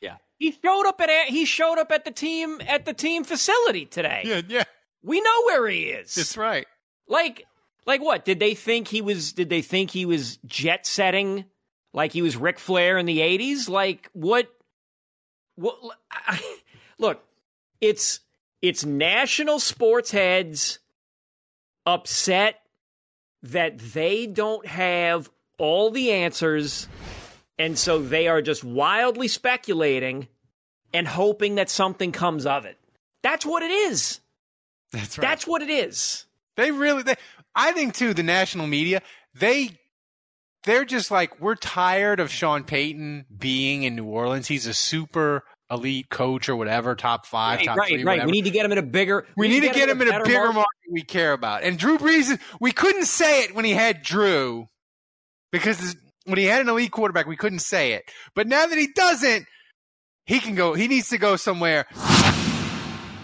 Yeah. He showed up at he showed up at the team at the team facility today. Yeah, yeah, We know where he is. that's right. Like, like what? Did they think he was? Did they think he was jet setting, like he was Ric Flair in the '80s? Like what? What? I, look, it's it's national sports heads upset that they don't have all the answers, and so they are just wildly speculating and hoping that something comes of it. That's what it is. That's right. That's what it is. They really, they, I think too, the national media, they, they're just like, we're tired of Sean Payton being in New Orleans. He's a super elite coach or whatever, top five, Right, top right, three, right. whatever. We need to get him in a bigger. We need to get him in a bigger market. market we care about. And Drew Brees, is- we couldn't say it when he had Drew because when he had an elite quarterback, we couldn't say it. But now that he doesn't, he can go. He needs to go somewhere.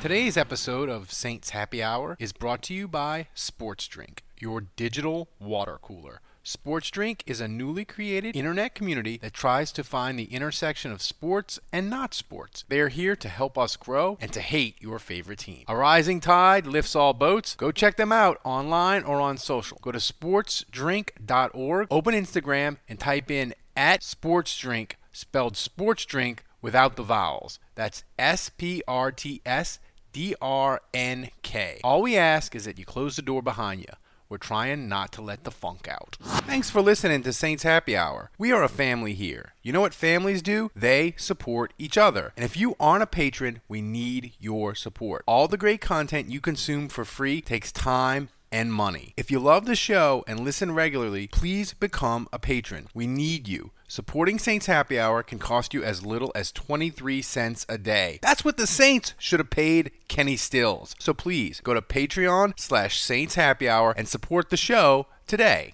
Today's episode of Saints Happy Hour is brought to you by Sports Drink, your digital water cooler. Sports Drink is a newly created internet community that tries to find the intersection of sports and not sports. They are here to help us grow and to hate your favorite team. A rising tide lifts all boats. Go check them out online or on social. Go to sportsdrink.org, open Instagram, and type in at sportsdrink, spelled sports drink without the vowels. That's S P R T S D R N K. All we ask is that you close the door behind you. We're trying not to let the funk out. Thanks for listening to Saints Happy Hour. We are a family here. You know what families do? They support each other. And if you aren't a patron, we need your support. All the great content you consume for free takes time and money. If you love the show and listen regularly, please become a patron. We need you. Supporting Saints Happy Hour can cost you as little as 23 cents a day. That's what the Saints should have paid Kenny Stills. So please go to Patreon slash Saints Happy Hour and support the show today.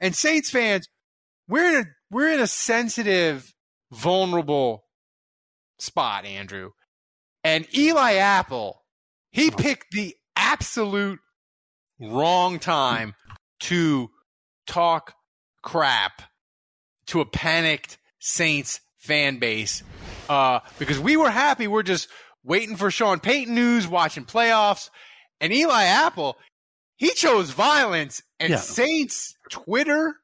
And Saints fans, we're in a we're in a sensitive, vulnerable spot, Andrew. And Eli Apple, he oh. picked the absolute wrong time to talk crap to a panicked Saints fan base uh, because we were happy. We're just waiting for Sean Payton news, watching playoffs, and Eli Apple. He chose violence, and Yeah. Saints Twitter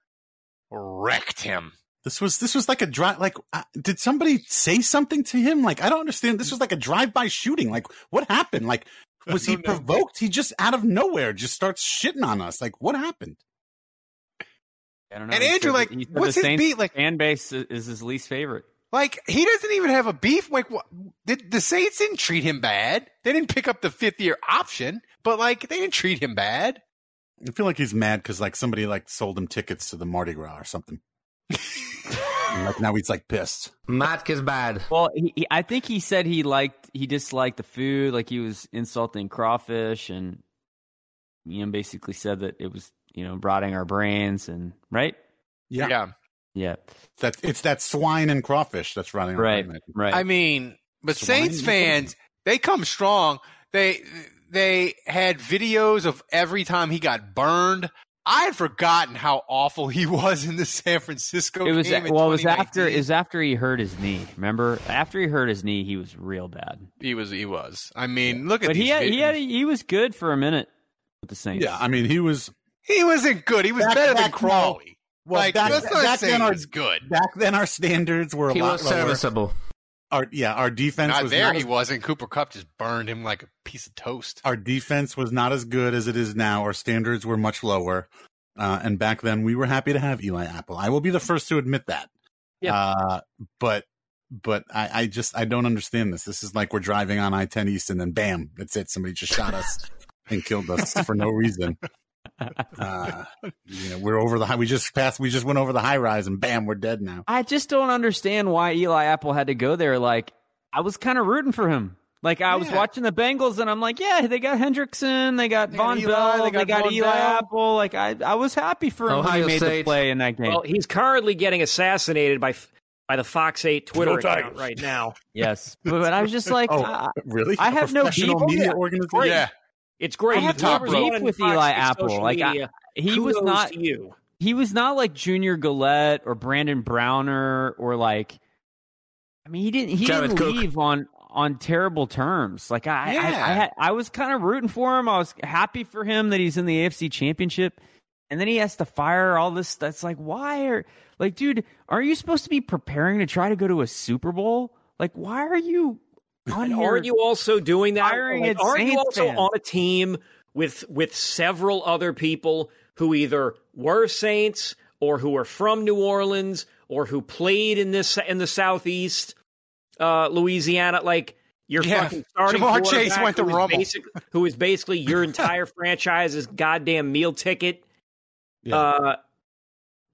wrecked him. This was this was like a drive. Like, uh, did somebody say something to him? Like, I don't understand. This was like a drive-by shooting. Like, what happened? Like, was he know. provoked? He just out of nowhere just starts shitting on us. Like, what happened? I don't know. And He Andrew, said like, that- he what's the his Saints beat? Like- fan base is is his least favorite. Like he doesn't even have a beef. Like what? Did the Saints didn't treat him bad? They didn't pick up the fifth year option, but like they didn't treat him bad. I feel like he's mad because like somebody like sold him tickets to the Mardi Gras or something. And, like now he's like pissed. Matt is bad. Well, he, he, I think he said he liked he disliked the food, like he was insulting crawfish, and Ian basically said that it was you know rotting our brains, and right, Yeah, yeah. yeah, that it's that swine and crawfish that's running. around, right, I right. I mean, but Swine Saints fans, they come strong. They they had videos of every time he got burned. I had forgotten how awful he was in the San Francisco it was game. in well, it was after 2019. it was after he hurt his knee. Remember, after he hurt his knee, he was real bad. he was he was. I mean, look at But these he had, vid- he had he was good for a minute with the Saints. Yeah, I mean he was he wasn't good. He was Back- better than back- Crawley. well like, back, let's not back then our was good. back then our standards were a He lot was lower. serviceable. Our yeah, our defense Not was there. not he as- wasn't. Cooper Kupp just burned him like a piece of toast. our defense was not as good as it is now. Our standards were much lower. Uh, and back then we were happy to have Eli Apple. I will be the first to admit that. Yeah. Uh, but, but I, I just, I don't understand this. This is like we're driving on I-10 East and then bam, that's it. Somebody just shot us and killed us for no reason. Uh, you know, we're over the high. We just passed, we just went over the high rise and bam, we're dead now. I just don't understand why Eli Apple had to go there. Like, I was kind of rooting for him. Like, I was watching the Bengals, and I'm like, yeah, they got Hendrickson, they got They got Vonn Eli, Bell, they they got got, Eli Bell. Apple. Like, I, I was happy for him when Ohio he made State. the play in that game. Well, he's currently getting assassinated by by the Fox 8 Twitter account right now. yes, but, but I was just like, Oh, I, really? I A have no professional beef- media organization. Yeah. It's great. I have If no beef with Fox Eli Apple. Like, I- media, he was not you. he was not like Junior Galette or Brandon Browner or like I mean he didn't he Jared didn't Cook. leave on on terrible terms. Like I I, I, had, I was kind of rooting for him. I was happy for him that he's in the AFC Championship. And then he has to fire all this that's like why are like dude, are you supposed to be preparing to try to go to a Super Bowl? Like why are you on aren't you also doing that? Like, aren't you also fans? on a team with with several other people who either were Saints or who are from New Orleans or who played in this in the Southeast, uh, Louisiana? Like your Yeah. fucking starting Ja'Marr Chase went to who is Rummel. basic- who is basically your entire franchise's goddamn meal ticket. Yeah. Uh,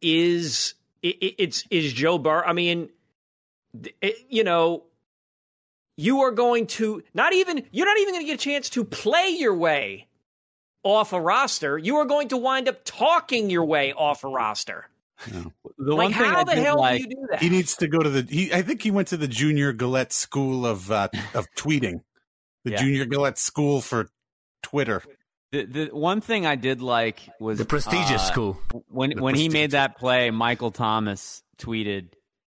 is it, it, it's is Joe Burr? I mean, it- you know, you are going to not even you're not even going to get a chance to play your way off a roster. You are going to wind up talking your way off a roster. The like, one thing how I the did hell like- do you do that? He needs to go to the. He, I think he went to the Junior Galette School of uh, of tweeting, the Yeah. Junior Galette School for Twitter. The the one thing I did like was The prestigious uh, school. When The when he made that play, Michael Thomas tweeted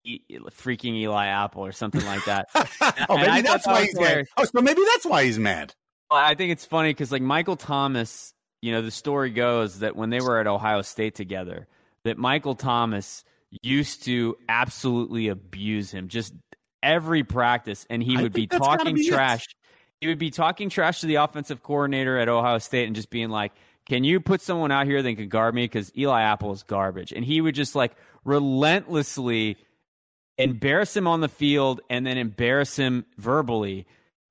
freaking Eli Apple or something like that. Oh, maybe that's that why he's mad. Oh, so maybe that's why he's mad. I think it's funny because like Michael Thomas, you know, the story goes that when they were at Ohio State together, that Michael Thomas used to absolutely abuse him just every practice, and he would be think that's gotta talking be it. trash. He would be talking trash to the offensive coordinator at Ohio State and just being like, "Can you put someone out here that can guard me? Because Eli Apple is garbage." And he would just like relentlessly embarrass him on the field and then embarrass him verbally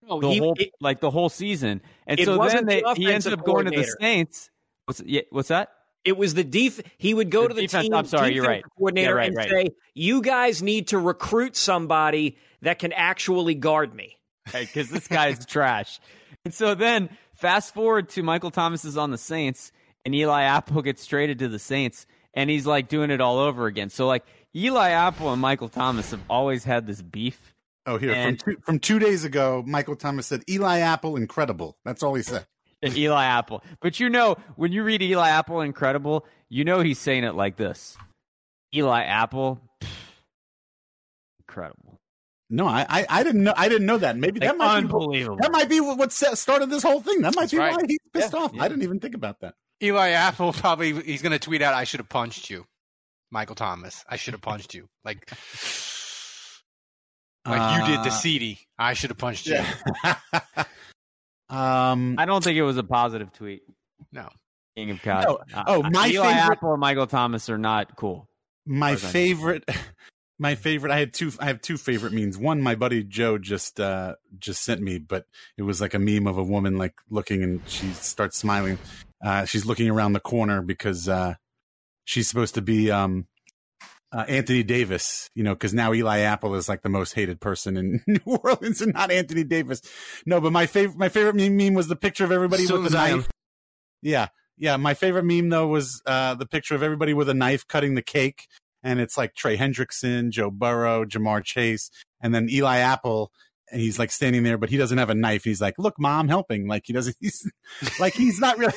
No, the he- whole it- like the whole season. And so then they, the he ends up going to the. Saints. What's yeah, what's that? It was the def. He would go The to the defense- team I'm sorry, you're right. coordinator Yeah, right, and right. say, "You guys need to recruit somebody that can actually guard me." Because this guy's trash. And so then fast forward to Michael Thomas is on the Saints, and Eli Apple gets traded to the Saints, and he's like doing it all over again. So like Eli Apple and Michael Thomas have always had this beef. Oh, here And- from two, from two days ago, Michael Thomas said Eli Apple incredible. That's all he said. Eli Apple. But you know, when you read Eli Apple Incredible, you know he's saying it like this. Eli Apple, pff, incredible. No, I, I, I didn't know. I didn't know that. Maybe that Like, might be what- unbelievable. that might be what what started this whole thing. That might That's be right. why he's pissed Yeah, off. yeah. I didn't even think about that. Eli Apple probably he's going to tweet out, "I should have punched you, Michael Thomas. I should have punched you." Like, like you did to Uh, CD. I should have punched you. um, I don't think it was a positive tweet. No. King of God. No. Oh, Uh, my Eli favorite- Apple and Michael Thomas are not cool. my As I know. favorite my favorite i had two i have two favorite memes one my buddy joe just uh just sent me but it was like a meme of a woman like looking and she starts smiling uh she's looking around the corner because uh she's supposed to be um uh, Anthony Davis, you know, because now Eli Apple is like the most hated person in New Orleans, and not Anthony Davis. No, but my favorite, my favorite meme, meme was the picture of everybody Soon with a knife. Yeah, yeah. My favorite meme though was uh, the picture of everybody with a knife cutting the cake, and it's like Trey Hendrickson, Joe Burrow, Ja'Marr Chase, and then Eli Apple, and he's like standing there, but he doesn't have a knife. He's like, "Look, mom, helping." Like he doesn't. He's like he's not really.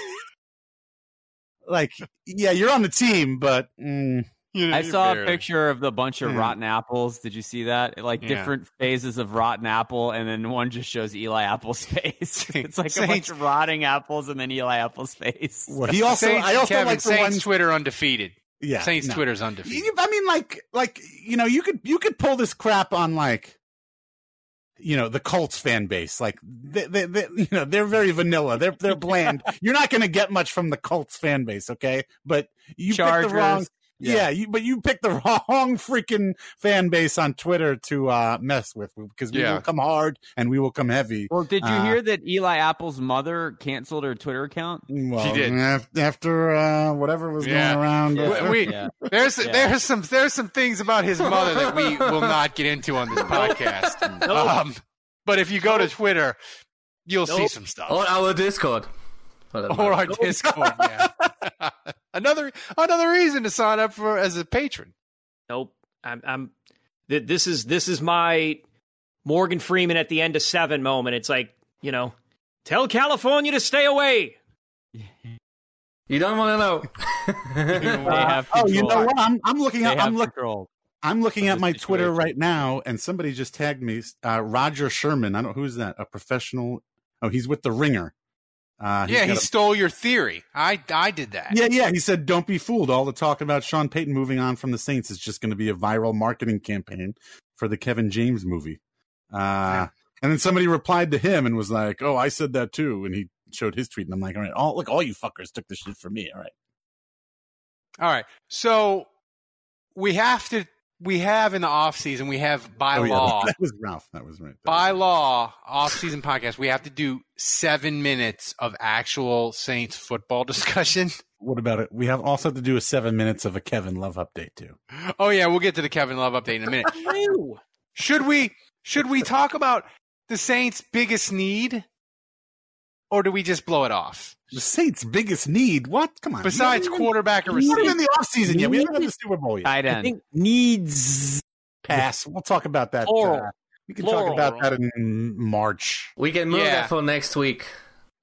Like, yeah, you're on the team, but mm, I saw a picture of the bunch of Hmm. rotten apples. Did you see that? Like Yeah. different phases of rotten apple, and then one just shows Eli Apple's face. it's like a bunch of rotting apples, and then Eli Apple's face. Well, he also. Saints, I also Kevin, like the Saints one. Twitter undefeated. Yeah, Saints no. Twitter's undefeated. I mean, like, like you know, you could you could pull this crap on like, you know, the Colts fan base. Like, they, they, they you know, they're very vanilla. They're they're bland. You're not going to get much from the Colts fan base, okay? But you picked Chargers. the wrong. Yeah. Yeah. you, but you picked the wrong freaking fan base on Twitter to uh, mess with because we Yeah. will come hard and we will come heavy. Well, did you Uh, hear that Eli Apple's mother canceled her Twitter account? Well, She did. after uh, whatever was Yeah. going around. Yeah. We, Yeah. there's Yeah. there's some there's some things about his mother that we will not get into on this podcast. Um, but if you go to Twitter, you'll see some stuff. Or our Discord. For that or matter. our Discord. Yeah. another another reason to sign up for as a patron. Nope. I'm. I'm th- this is this is my Morgan Freeman at the end of Seven moment. It's like you know, tell California to stay away. You don't want to know. They have Oh, you know what? I'm I'm looking at I'm looking. control. I'm looking at the my Twitter right now, and somebody just tagged me. Uh, Roger Sherman. I don't know who's that? A professional? Oh, he's with the Ringer. Uh, yeah, he a- stole your theory. I I did that. yeah, yeah. He said, "Don't be fooled. All the talk about Sean Payton moving on from the Saints is just going to be a viral marketing campaign for the Kevin James movie." Uh, And then somebody replied to him and was like, "Oh, I said that too." And he showed his tweet, and I'm like, "All right, all look, all you fuckers took this shit from me." All right. All right. So we have to we have in the off season we have by oh, yeah, law that was Ralph. That was right. That by was- law off season podcast we have to do seven minutes of actual Saints football discussion. What about it? We have also have to do a seven minutes of a Kevin Love update too. Oh yeah, we'll get to the Kevin Love update in a minute. Ew. Should we should we talk about the Saints' biggest need, or do we just blow it off? The Saints' biggest need? What? Come on. Besides quarterback or We're not receiver. in the offseason yet. We haven't had the Super Bowl yet. Tight I end. think needs. Pass. We'll talk about that. Plural. uh, we can Plural. talk about that in March. We can move Yeah. that for next week.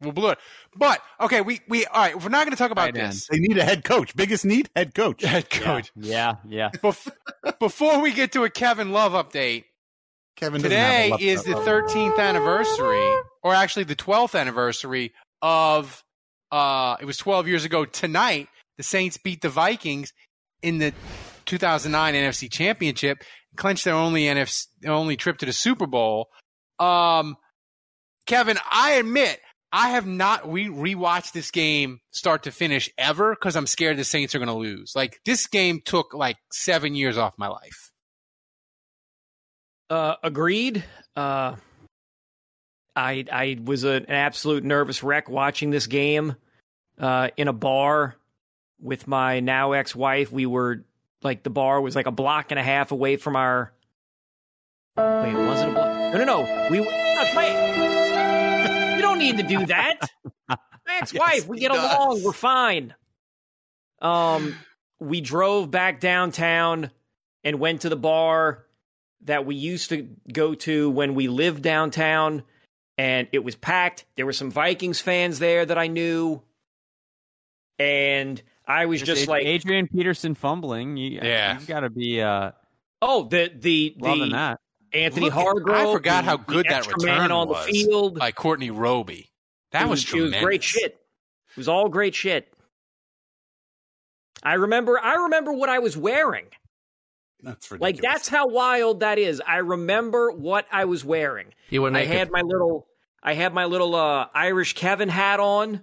We'll blow it. But okay, we we all right. We're not going to talk about Tight end. this. They need a head coach. Biggest need? Head coach. Head coach. Yeah, yeah. Bef- before we get to a Kevin Love update, Kevin doesn't have a today is the 13th anniversary, or actually the 12th anniversary of. Uh, it was 12 years ago tonight. The Saints beat the Vikings in the 2009 NFC Championship, clinched their only NFC only trip to the Super Bowl. Um, Kevin, I admit I have not we rewatched this game start to finish ever because I'm scared the Saints are going to lose. Like this game took like seven years off my life. Uh, agreed. Uh, I I was a, an absolute nervous wreck watching this game uh, in a bar with my now ex-wife. We were like the bar was like a block and a half away from our. Wait, was it a block? No, no, no. We. You don't need to do that. My ex-wife. we get does. along. We're fine. Um, we drove back downtown and went to the bar that we used to go to when we lived downtown, and it was packed. There were some Vikings fans there that I knew, and I was just Ad- like, Adrian Peterson fumbling. You, Yeah. you've got to be uh, "Oh, the the loving the that. Anthony Look Hargrove." I forgot the- how good that extra return on was the field. by Courtney Roby. That it was, was, it tremendous. was great shit. It was all great shit. I remember. I remember what I was wearing. That's ridiculous. Like that's how wild that is. I remember what I was wearing. You were I naked. had my little I had my little uh, Irish Kevin hat on.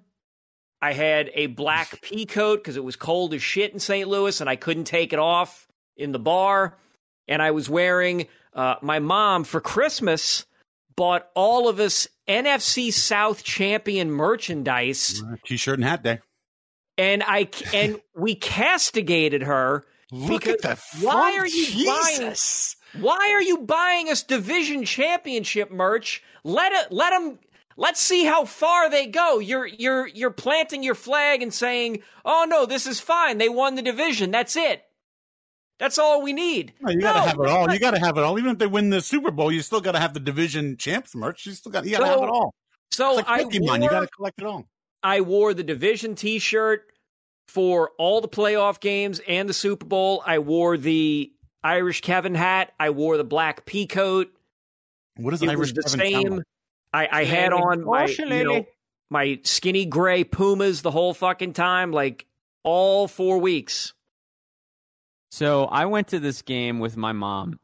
I had a black pea coat because it was cold as shit in St. Louis and I couldn't take it off in the bar. And I was wearing uh, my mom for Christmas bought all of us NFC South champion merchandise T-shirt and hat day. and I and we castigated her Look because at the why are you Jesus. buying why are you buying us division championship merch let it let them let's see how far they go you're you're you're planting your flag and saying oh no this is fine they won the division that's it that's all we need No, you got to have it all. You got to have it all. Even if they win the Super Bowl, you still got to have the division champs merch. You still got. You got to So- have it all. so It's like I Pokemon. wore, you got to collect it all. I wore the division T-shirt for all the playoff games and the Super Bowl. I wore the Irish Kevin hat. I wore the black pea coat. What is does it Irish was the Kevin same. like? I, I had on my you know, my skinny gray Pumas the whole fucking time, like all four weeks. So I went to this game with my mom.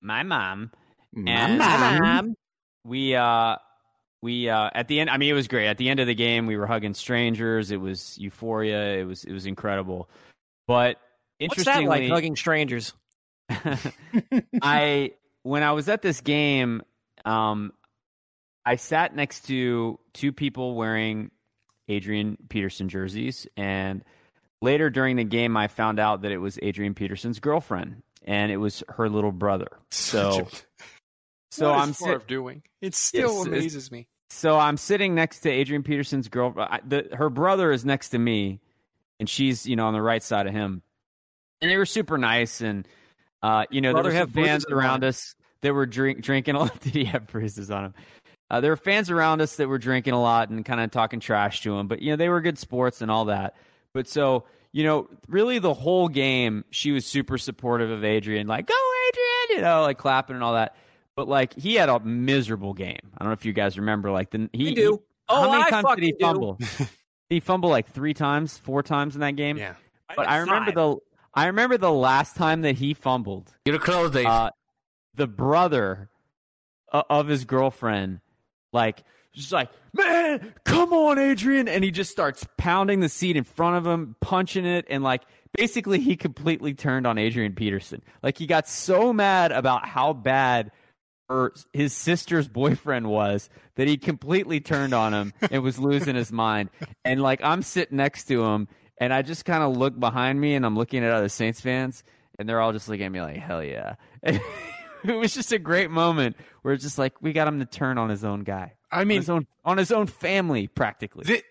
My mom. My And mom. we uh we uh at the end I mean it was great. At the end of the game we were hugging strangers. It was euphoria. It was it was incredible. But What's that interestingly like hugging strangers? I when I was at this game, um, I sat next to two people wearing Adrian Peterson jerseys, and later during the game, I found out that it was Adrian Peterson's girlfriend, and it was her little brother. So, so I'm sit- doing. It still it's- amazes me. so I'm sitting next to Adrian Peterson's girl. I, the, her brother is next to me, and she's you know on the right side of him. And they were super nice, and uh, you know Brother there were some fans around us that were drink, drinking a lot. Did he have bruises on him? Uh, there were fans around us that were drinking a lot and kind of talking trash to him, but you know they were good sports and all that. But so you know, really the whole game, she was super supportive of Adrian, like "Go Adrian," you know, like clapping and all that. But like he had a miserable game. I don't know if you guys remember. Like the he We do. he- Oh, how many I times did he do. fumble? he fumbled like three times, four times in that game. Yeah. But I remember the I remember the last time that he fumbled. You're close, Dave. Uh, the brother of his girlfriend, like, just like, man, come on, Adrian, and he just starts pounding the seat in front of him, punching it, and like, basically, he completely turned on Adrian Peterson. Like, he got so mad about how bad her his sister's boyfriend was that he completely turned on him and was losing his mind. And like, I'm sitting next to him, and I just kind of look behind me, and I'm looking at other Saints fans, and they're all just looking at me like, hell yeah. it was just a great moment where it's just like we got him to turn on his own guy. I mean, on his own, on his own family, practically. Thi-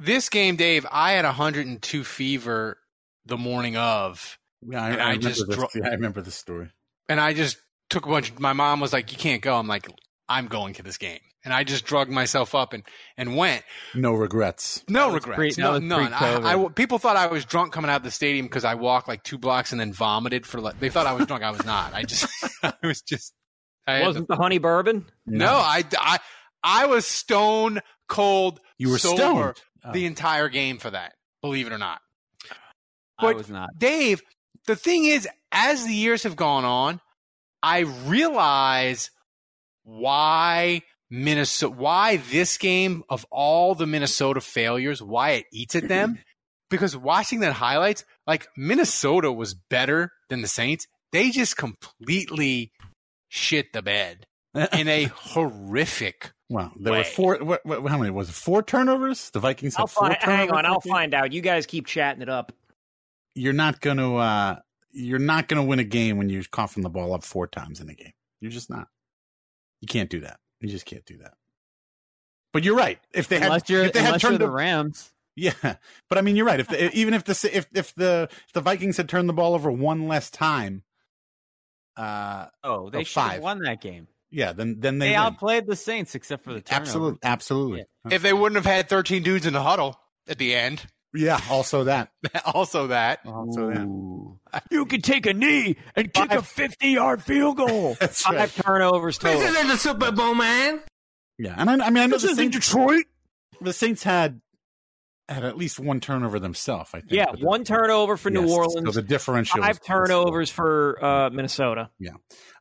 this game, Dave, I had 102 fever the morning of, Yeah, I, And I, I remember just this. dro- yeah, I remember the story. and I just took a bunch. My mom was like, "You can't go." I'm like, "I'm going to this game," and I just drugged myself up and and went. No regrets. No regrets. pre- no, was none. I. I- people thought I was drunk coming out of the stadium because I walked like two blocks and then vomited for like. They thought I was drunk. I was not. I just. I was just. I Wasn't the honey bourbon? No, I, I, I was stone cold. You were sober stoned. Oh. the entire game for that. Believe it or not. I was not. Dave, the thing is, as the years have gone on, I realize why Minnesota, why this game of all the Minnesota failures, why it eats at them. because watching that highlights, like Minnesota was better than the Saints. They just completely shit the bed in a horrific. Wow, there way. were four. What, what, how many was it? Four turnovers. The Vikings had I'll four find, turnovers. hang on, I'll find out. You guys keep chatting it up. You're not gonna. Uh, you're not gonna win a game when you're coughing the ball up four times in a game. You're just not. You can't do that. You just can't do that. But you're right. If they unless had, you're, if they had unless you're turned the the, Rams. yeah. But I mean, you're right. If the, even if the if if the if the Vikings had turned the ball over one less time, uh, Oh, they Oh, should five. have won that game. yeah, then then they, They, win. outplayed the Saints except for the turnover. absolutely absolutely. If they wouldn't have had 13 dudes in the huddle at the end, Yeah. Also that. also that. Also that. You can take a knee and kick a 50 yard field goal. That's Five right. turnovers This isn't the Super Bowl, man. Yeah, and I, I mean, I know This the isn't Saints. Detroit. The Saints had had at least one turnover themselves. I think. Yeah, but one turnover for New Orleans, So the differential. five turnovers for uh, Minnesota. Yeah.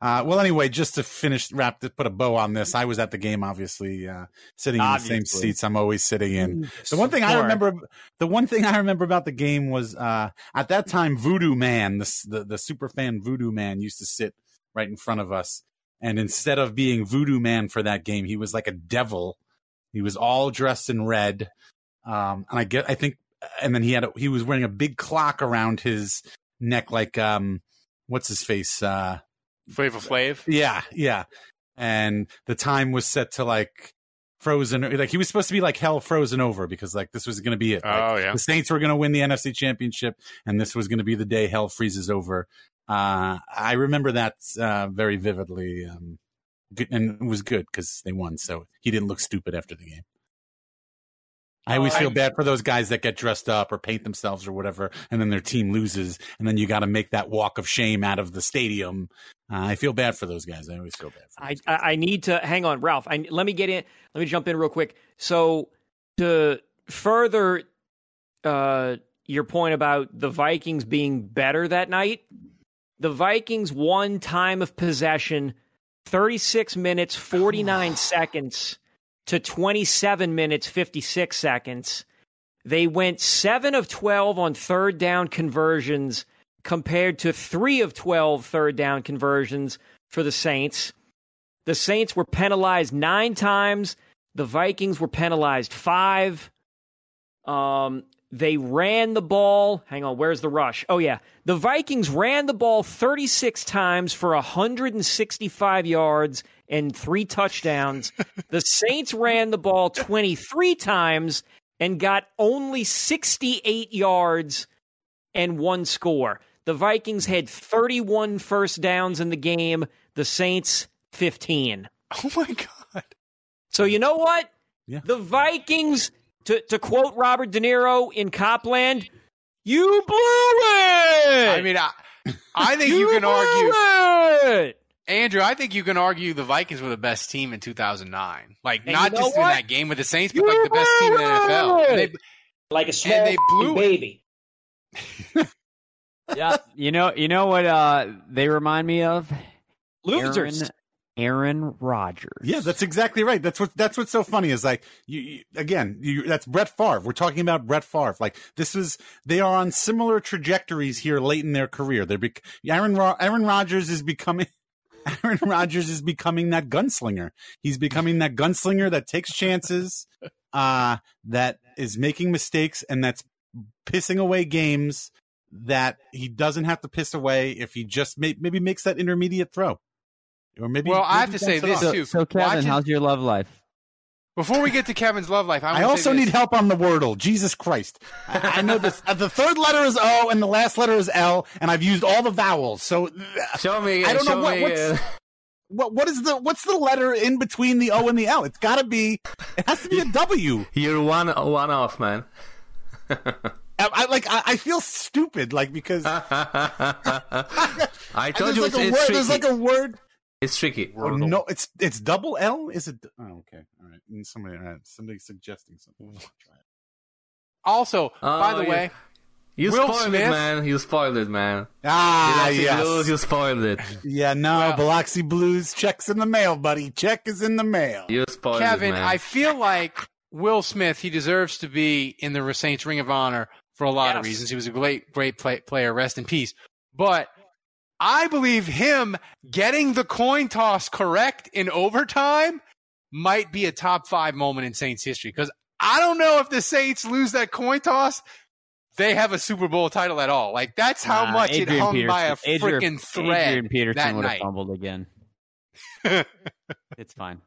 Uh, well, anyway, just to finish, wrap, to put a bow on this, I was at the game, obviously, uh, sitting in the same seats I'm always sitting in. The one thing I remember, the one thing I remember about the game was, uh, at that time, Voodoo Man, the, the, the super fan Voodoo Man used to sit right in front of us. And instead of being Voodoo Man for that game, he was like a devil. He was all dressed in red. Um, and I get, I think, and then he had, a, he was wearing a big clock around his neck, like, um, what's his face? Uh, Flavor Flav. yeah, yeah. And the time was set to like frozen like he was supposed to be like hell frozen over because like this was going to be it. Like, Oh, yeah. The Saints were going to win the NFC championship and this was going to be the day hell freezes over. Uh I remember that uh very vividly um good, and it was good cuz they won so he didn't look stupid after the game. I always Oh, feel bad for those guys that get dressed up or paint themselves or whatever, and then their team loses, and then you got to make that walk of shame out of the stadium. Uh, I feel bad for those guys. I always feel bad for. I, guys. I I need to hang on, Ralph. I, let me get in. Let me jump in real quick. So to further uh, your point about the Vikings being better that night, the Vikings won time of possession, thirty six minutes forty nine seconds to twenty seven minutes fifty six seconds. They went seven of twelve on third down conversions compared to three of 12 third down conversions for the Saints. The Saints were penalized nine times. The Vikings were penalized five. Um, they ran the ball. Hang on, where's the rush? Oh, yeah. The Vikings ran the ball 36 times for 165 yards and three touchdowns. the Saints ran the ball 23 times and got only 68 yards and one score. The Vikings had 31 first downs in the game, the Saints 15. Oh my god. So you know what? Yeah. The Vikings, to, to quote Robert De Niro in Copland, you blew it. I mean, I, I think you, you can blew argue, it. Andrew. I think you can argue the Vikings were the best team in 2009. Like And not you know just in that game with the Saints, but like the best team in the NFL. They, Like a small they blew baby. yeah, you know, you know what uh, they remind me of? Losers. Aaron, Aaron Rodgers. Yeah, that's exactly right. That's what that's what's so funny is like you, you again. You, that's Brett Favre. We're talking about Brett Favre. Like this is they are on similar trajectories here late in their career. They're bec- Aaron Ro- Aaron Rodgers is becoming Aaron Rodgers is becoming that gunslinger. He's becoming that gunslinger that takes chances, uh, that is making mistakes, and that's pissing away games that he doesn't have to piss away if he just may- maybe makes that intermediate throw. Or maybe. Well, I have to say this off. too. So, Kevin, Watching- how's your love life? Before we get to Kevin's love life, I, I also need help on the Wordle. Jesus Christ! I, I know this. uh, the third letter is O and the last letter is L, and I've used all the vowels. So Show me. I don't show know what me, what's, uh, what what is the what's the letter in between the O and the L? It's got to be. It has to be a W. You're one one off, man. I, I like. I, I feel stupid, like because I told you like it's, a it's word. tricky. There's like a word. It's tricky. Oh, no, it's it's double L. Is it? Oh, okay. All right. And somebody, all right. Somebody suggesting something. I'll try it. Also, by Oh, the yeah. way, You Will spoiled Smith- it, man. You spoiled it, man. Ah, you yes. Blues, you spoiled it. Yeah, no, Biloxi Blues checks in the mail, buddy. Check is in the mail. You spoiled Kevin, it, man. I feel like Will Smith, he deserves to be in the Saints Ring of Honor for a lot of reasons. He was a great, great play, player. Rest in peace. But I believe him getting the coin toss correct in overtime might be a top five moment in Saints history. Because I don't know if the Saints lose that coin toss, they have a Super Bowl title at all. Like that's how Nah, much it Adrian hung by a freaking thread Adrian Peterson would have fumbled again. it's fine.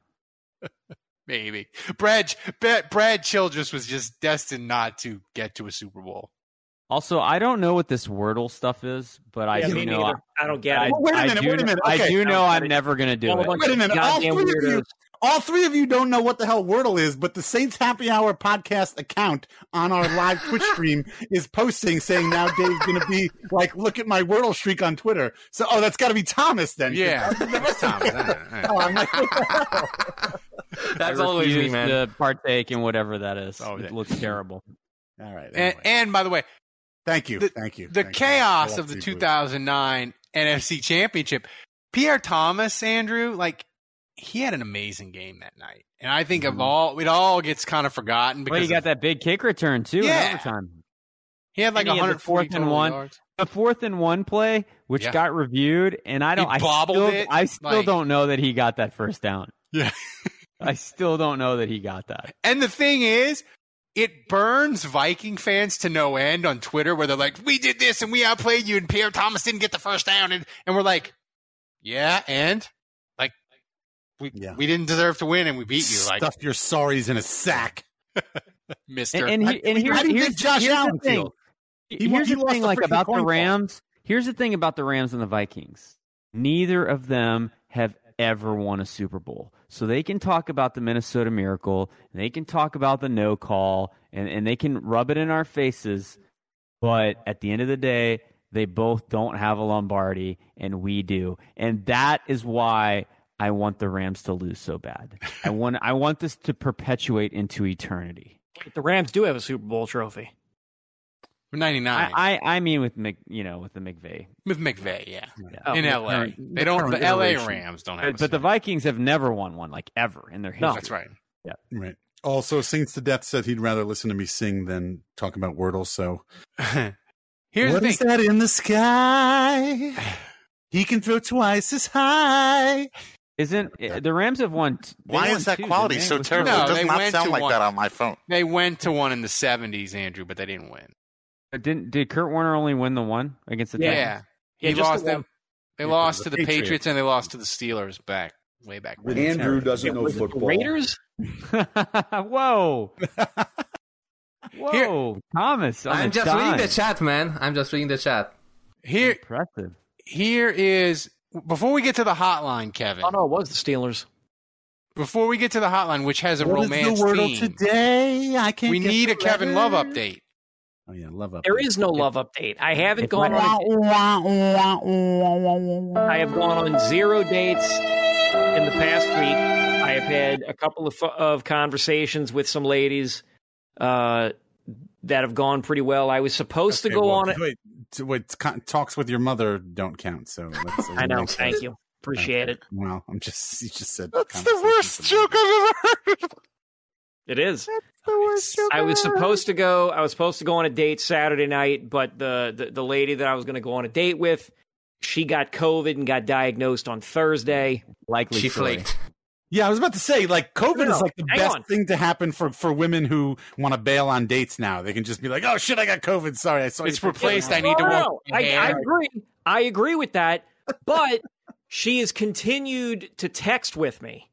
Maybe Brad Brad Childress was just destined not to get to a Super Bowl. Also, I don't know what this Wordle stuff is, but I Yeah, do know. Neither. I, don't get it. Well, wait a I minute, do, wait a minute. Okay. I do know I I'm never going to do All it. Wait a minute. All goddamn three of you, all three of you don't know what the hell Wordle is, but the Saints Happy Hour podcast account on our live Twitch stream is posting saying now Dave's going to be like, look at my Wordle streak on Twitter. So, oh, that's got to be Thomas then. Yeah, that's Thomas. Oh, I'm like, That's I always me, refuse man. to partake in whatever that is. Oh, it yeah. looks terrible. all right. And, and by the way, thank you. the- thank you. the thank chaos I of the love 2009 NFC Championship, Pierre Thomas, Andrew, like he had an amazing game that night, and I think of mm-hmm. all it all gets kind of forgotten because Well, you got of- that big kick return too Yeah. in overtime. he had like and he 140 fourth and one. yards. The fourth and one play, which Yeah. got reviewed, and I don't. I bobbled still, it, I still like- don't know that he got that first down. Yeah. I still don't know that he got that. And the thing is, it burns Viking fans to no end on Twitter where they're like, we did this and we outplayed you and Pierre Thomas didn't get the first down. And, and we're like, yeah, and like, we, Yeah. we didn't deserve to win and we beat you. Like, Stuff your sorries in a sack. mister. And, and, he, and here's, How here's, Josh here's Allen the thing. feel? He here's he the thing, the like about the coin toss. Rams. Here's the thing about the Rams and the Vikings. Neither of them have ever won a Super Bowl, so they can talk about the Minnesota Miracle. They can talk about the no call, and and they can rub it in our faces. But at the end of the day, they both don't have a Lombardi, and we do, and that is why. I want the Rams to lose so bad. I want I want this to perpetuate into eternity. The Rams do have a Super Bowl trophy. 99 I, I, I mean with Mc, you know with the McVay. with McVay, yeah. Oh, In the LA. current- they don't, current the LA iteration. Rams don't have But, but the Vikings have never won one like ever in their history. No. That's right. Yeah. Right. Also, Saints to Death said he'd rather listen to me sing than talk about Wordle. So, Here's what the is thing. that in the sky? He can throw twice as high. Isn't uh, the Rams have won? Why won is that two, quality so terrible? No, it does they not went sound to like one. that on my phone. They went to one in the 70s, Andrew, but they didn't win. But Didn't did Kurt Warner only win the one against the Yeah. Titans? He Yeah, just lost the them. They Yeah, lost the to the Patriots. Patriots and they lost to the Steelers back way back. when. Andrew doesn't know it the football. Raiders? Whoa, whoa, Thomas! I'm just dime. reading the chat, man. I'm just reading the chat. Here, Impressive. here is before we get to the hotline, Kevin. Oh no, it was the Steelers. Before we get to the hotline, which has a What is romance the Wordle theme, today? I can't. we get need the a Kevin Love update. Oh yeah, love up. There is no love update. I haven't If gone I- on. I have gone on zero dates in the past week. I have had a couple of of conversations with some ladies uh, that have gone pretty well. I was supposed to go well, on it. Wait, t- wait, talks with your mother don't count. So let's I know. eliminate Thank those. you. Appreciate it. Well, I'm just you just said That's the worst joke I've ever heard. It is. The worst joke I I've was ever supposed to go. I was supposed to go on a date Saturday night, but the the, the lady that I was going to go on a date with, she got COVID and got diagnosed on Thursday. Likely She story. flaked. Yeah, I was about to say, like, COVID No, no, is like the best on. thing to happen for for women who want to bail on dates now. They can just be like, "Oh shit, I got COVID. Sorry, I saw It's you." replaced. I need to No, walk. no, I, I agree. I agree with that, but she has continued to text with me.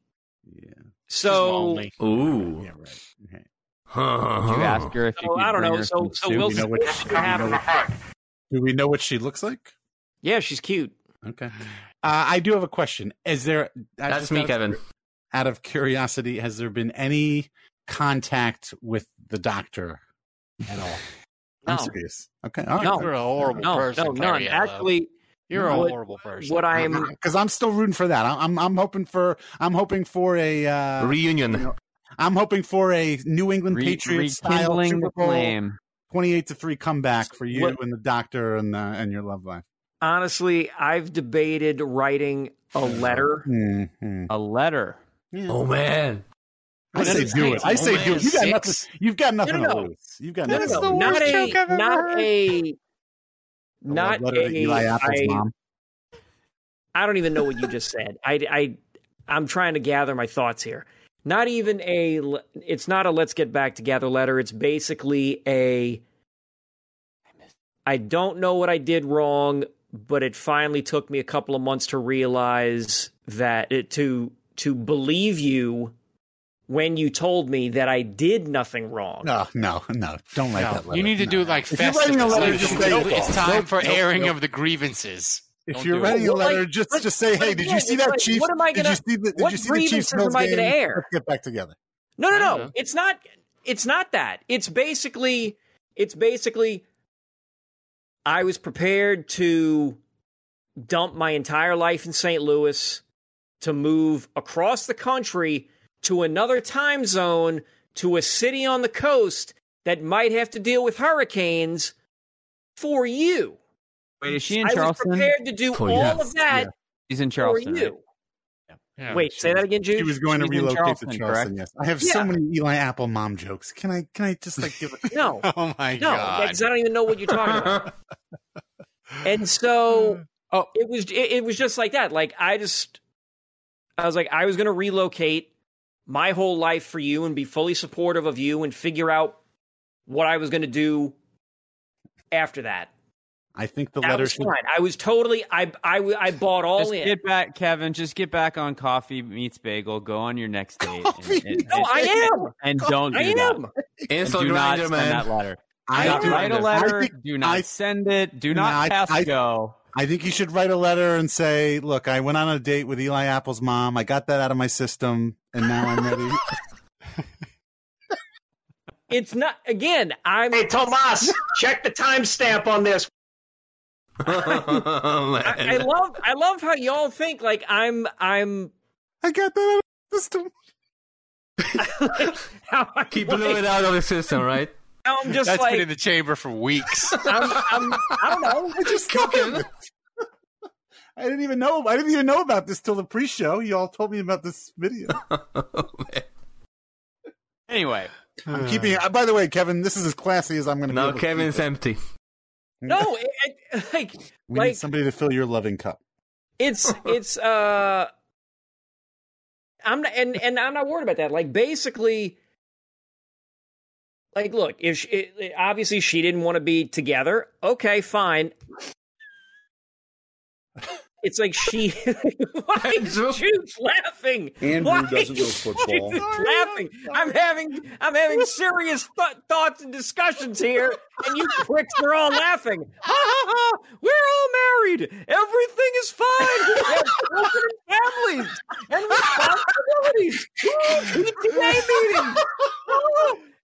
Yeah. So, ooh. Did you ask her if you so, could I don't bring know. Her so, so we'll Do we know what, see do we do we know what she looks like? yeah, she's cute. Okay. Uh, I do have a question. Is there? I That's just me, out of- Kevin. Out of curiosity, has there been any contact with the doctor at all? I'm No. serious. Okay. All right. No. You're a horrible No, person. no, none. Ariella. Actually, you're a horrible person. What I'm because I'm still rooting for that. I'm I'm, I'm hoping for I'm hoping for a uh, Reunion. I'm hoping for a New England Re- Patriots style Super Bowl flame. 28 to three comeback for you What- and the doctor and uh, and your love life. honestly, I've debated writing a letter. Mm-hmm. A letter. Oh man. I say do it. I say do it. You got nothing. You've got nothing No, no, to lose. You've got No, nothing. no, to no, lose. not a, not a, not letter to a. Eli Apple's I- mom. I don't even know what you just said. I, I, I'm trying to gather my thoughts here. Not even a It's not a let's get back together letter. It's basically a. I don't know what I did wrong, but it finally took me a couple of months to realize that it to to believe you when you told me that I did nothing wrong. No, no, no. Don't write No, that letter. you need to No. do like If you're writing a Festivus. letter, Like, just say nope, it. it's time for nope, airing nope. of the grievances. If Don't you're do writing it. a letter, like, just but- just say, "Hey, did you see that like, Chiefs? what am I Did gonna- you see the Did you see the Chiefs grievances am I gonna air? Let's get back together." No, no, no. It's not. It's not that. It's basically. It's basically. I was prepared to dump my entire life in St. Louis to move across the country to another time zone to a city on the coast that might have to deal with hurricanes for you. Wait, is she in I was prepared to do For all yes, of that She's in for Charleston. right? you. Yeah. Wait, say that again, She Jude. was going to She's in relocate Charleston, to Charleston. correct? Yes, I have so many Eli Apple mom jokes. Can I? Can I just like give it? No, Oh my no, god. No, because I don't even know what you're talking about. and so Oh. it was it, it was just like that like i just i was like i was going to relocate my whole life for you and be fully supportive of you and figure out what i was going to do after that I think the that letter was should. fine i was totally i i, I bought all Just in get back, Kevin. Just get back on coffee meets bagel. Go on your next date. Coffee and, and, no i am and don't do i that. am And Insult do not send man. that letter. I Do not think- write a I letter. think- do not I- send it. Do No, not I- pass I- go. I think you should write a letter and say, "Look, I went on a date with Eli Apple's mom. I got that out of my system, and now I'm ready." it's not again i'm Hey, Thomas, check the timestamp on this. Man. I, I love i love how y'all think like i'm i'm I got that out of my system. how I, he blew it out of the system, right? i'm just That's like been in the chamber for weeks. I'm, I'm, I don't know. I just cooking. I didn't even know. I didn't even know about this till the pre-show. You all told me about this video. Oh, man. Anyway, I'm keeping. Uh, by the way, Kevin, this is as classy as I'm going to. Now Kevin's empty. No, it, it, like, We like need somebody to fill your loving cup. it's it's uh, I'm not, and and I'm not worried about that. Like basically, like look, if she, it, obviously she didn't want to be together, okay, fine. It's like she. Why is Jude's laughing? Andrew Why doesn't know football. Laughing. I'm having I'm having serious th- thoughts and discussions here, and you pricks are all laughing. Ha ha ha! We're all married. Everything is fine. We have children and families and responsibilities. Woo, PTA meeting.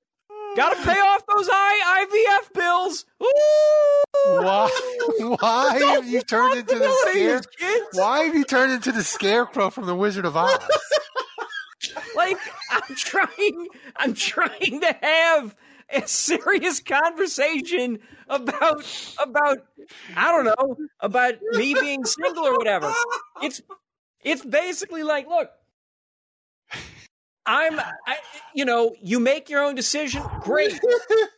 Gotta pay off those I- IVF bills. Ooh. Why? Why have you turned into the scare? Kids. Why have you turned into the scarecrow from the Wizard of Oz? like I'm trying I'm trying to have a serious conversation about about I don't know about me being single or whatever. It's it's basically like look I'm I, you know you make your own decision great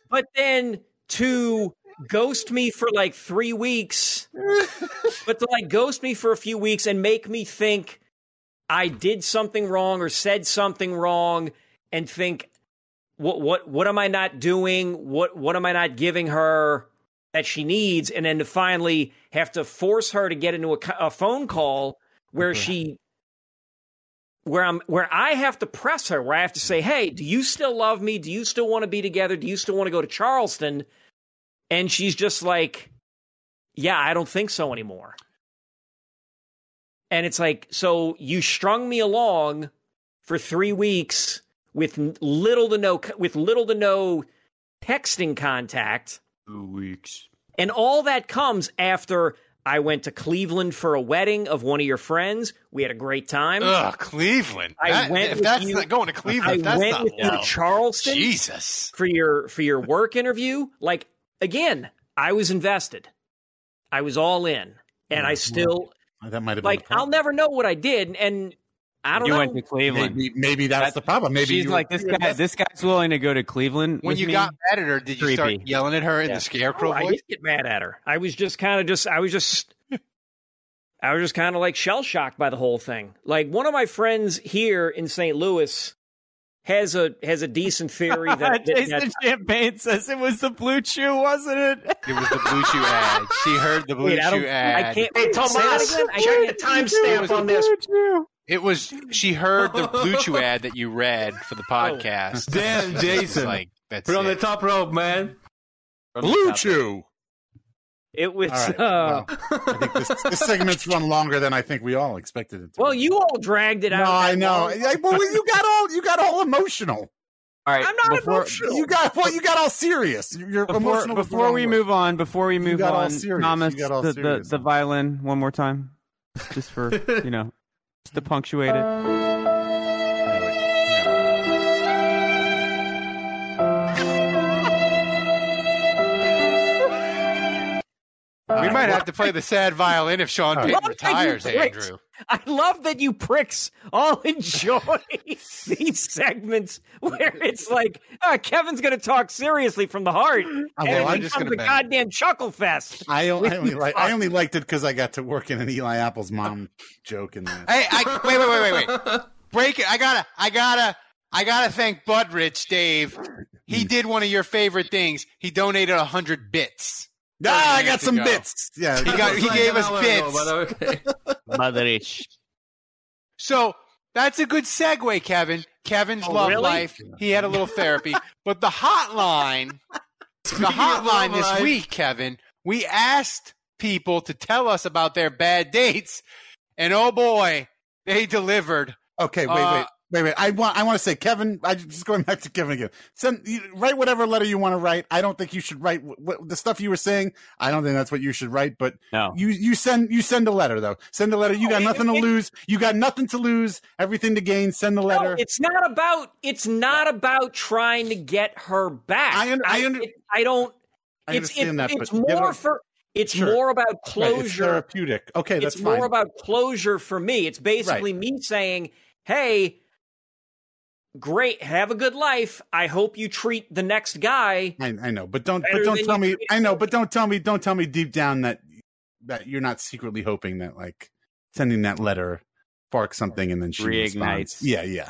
but then to ghost me for like 3 weeks but to like ghost me for a few weeks and make me think I did something wrong or said something wrong and think what what what am I not doing? What what am I not giving her that she needs? And then to finally have to force her to get into a, a phone call where mm-hmm. she where I'm where I have to press her, where I have to say, "Hey, do you still love me? Do you still want to be together? Do you still want to go to Charleston?" And she's just like, "Yeah, I don't think so anymore." And it's like, so you strung me along for 3 weeks with little to no with little to no texting contact. 2 weeks. And all that comes after I went to Cleveland for a wedding of one of your friends. We had a great time. Ugh, Cleveland. I That- went if with that's you- not going to Cleveland, I that's went not with you to well. Charleston. Jesus. for your for your work interview. Like again, I was invested. I was all in, and I still That might have been like. I'll never know what I did, and I don't You know. went to Cleveland. Maybe, maybe that's the problem. Maybe she's like this guy. This guy's willing to go to Cleveland. When with you me? got mad at her, did you start yelling at her in Yeah. the scarecrow Oh, I voice? did get mad at her. I was just kind of just. I was just. I was just kind of like shell shocked by the whole thing. Like one of my friends here in St. Louis has a has a decent theory that, that, Jason that Champagne says it was the blue chew, wasn't it? It was the blue chew ad. She heard the blue Wait, I don't- chew I ad. can't- Hey, Say that Thomas. I check can't- the timestamp on this. It was she heard the blue chew ad that you read for the podcast. Damn, It Jason. like that's Put on the top rope, man. Blue Chew. it was. All right. uh, Well, I think this, this segment's run longer than I think we all expected it to. well, you all dragged it no, out. I know. long. Well, you got all you got all emotional. All right. I'm not before, emotional. You got well, you got all serious. You're Before, emotional. before we move on, before we move got on. Thomas, You got all the, the the violin one more time, just for you know, just to punctuate it. We might have to play the sad violin if Sean Payton Love that you retires, Andrew. I love that you pricks all enjoy these segments where it's like uh, Kevin's going to talk seriously from the heart, and well, it I'm just a gonna bang. goddamn chuckle fest. I, o- I only like I only liked it because I got to work in an Eli Apple's mom joke in there. Hey, I, wait, wait, wait, wait, wait. Break it. I gotta, I gotta, I gotta thank Budrich, Dave. He Hmm. did one of your favorite things. He donated a hundred bits. Ah, I got some ago. bits. Yeah, He got, he gave us bits. ago, okay. Motherich. So that's a good segue, Kevin. Kevin's Oh, love really? life. He had a little therapy, but the hotline, the hotline this life. week, Kevin. We asked people to tell us about their bad dates, and oh boy, they delivered. Okay, wait, Uh, wait, wait, wait. I want, I want to say, Kevin. I just going back to Kevin again. Send, you, write whatever letter you want to write. I don't think you should write what, what, the stuff you were saying. I don't think that's what you should write. But No. you, you send, you send a letter though. Send a letter. You got oh, nothing to lose. You got nothing to lose. Everything to gain. Send the No, letter. it's not about. It's not about trying to get her back. I un- I under- it- I don't. I it's understand it- that, It's but get more for. It's Sure. more about Right, it's closure. therapeutic. Okay, that's it's fine. more about closure for me. It's basically me saying, "Hey, great, have a good life. I hope you treat the next guy." I, I know, but don't, but don't tell me. I know, but don't tell me. Don't tell me deep down that that you're not secretly hoping that like sending that letter sparks something and then she Reignites. responds. Yeah, yeah.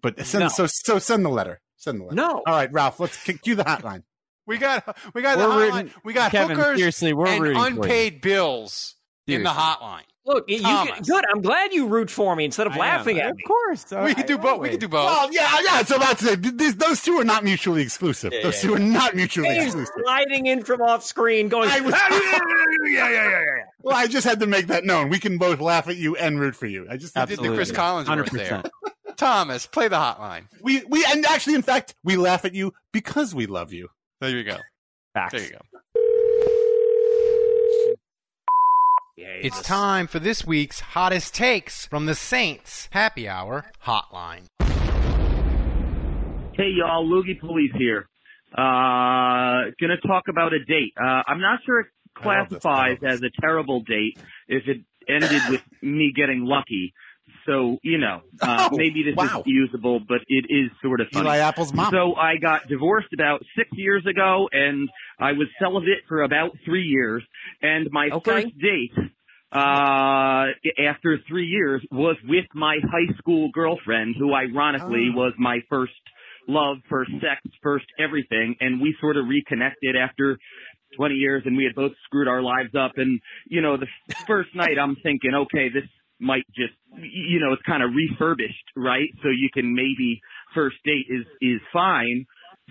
But send No. so so send the letter. Send the letter. No. All right, Ralph. Let's kick you the hotline. We got, we got We're the hotline. rooting- we got Kevin, hookers seriously, we're and rooting for you. unpaid bills in the hotline. Look, you Thomas. can, good. I'm glad you root for me instead of I am. laughing at me. Of me. course. we can do both. We can do both. Well, yeah, yeah. So that's it. These, those two are not mutually exclusive. Yeah, those yeah, two are not mutually Dave's exclusive. sliding in from off screen, going. I was- yeah, yeah, yeah, yeah. Well, I just had to make that known. We can both laugh at you and root for you. I just did the Chris Collins Collinsworth there. 100%. Thomas, play the hotline. we we and actually, in fact, we laugh at you because we love you. There you go. Facts. There you go. It's time for this week's hottest takes from the Saints Happy Hour Hotline. Hey y'all, Loogie Police here. Uh, gonna talk about a date. Uh, I'm not sure it I love this. I classifies as a terrible date if it ended with me getting lucky. So, you know, uh, Oh, maybe this wow. is usable, but it is sort of funny. Eli Apple's mom. So I got divorced about six years ago, and I was celibate for about three years. And my Okay. first date, uh, after three years, was with my high school girlfriend, who ironically Oh. was my first love, first sex, first everything. And we sort of reconnected after 20 years, and we had both screwed our lives up. And you know, the first night, I'm thinking, okay, this might just, you know, it's kind of refurbished, right? So you can maybe first date is, is fine.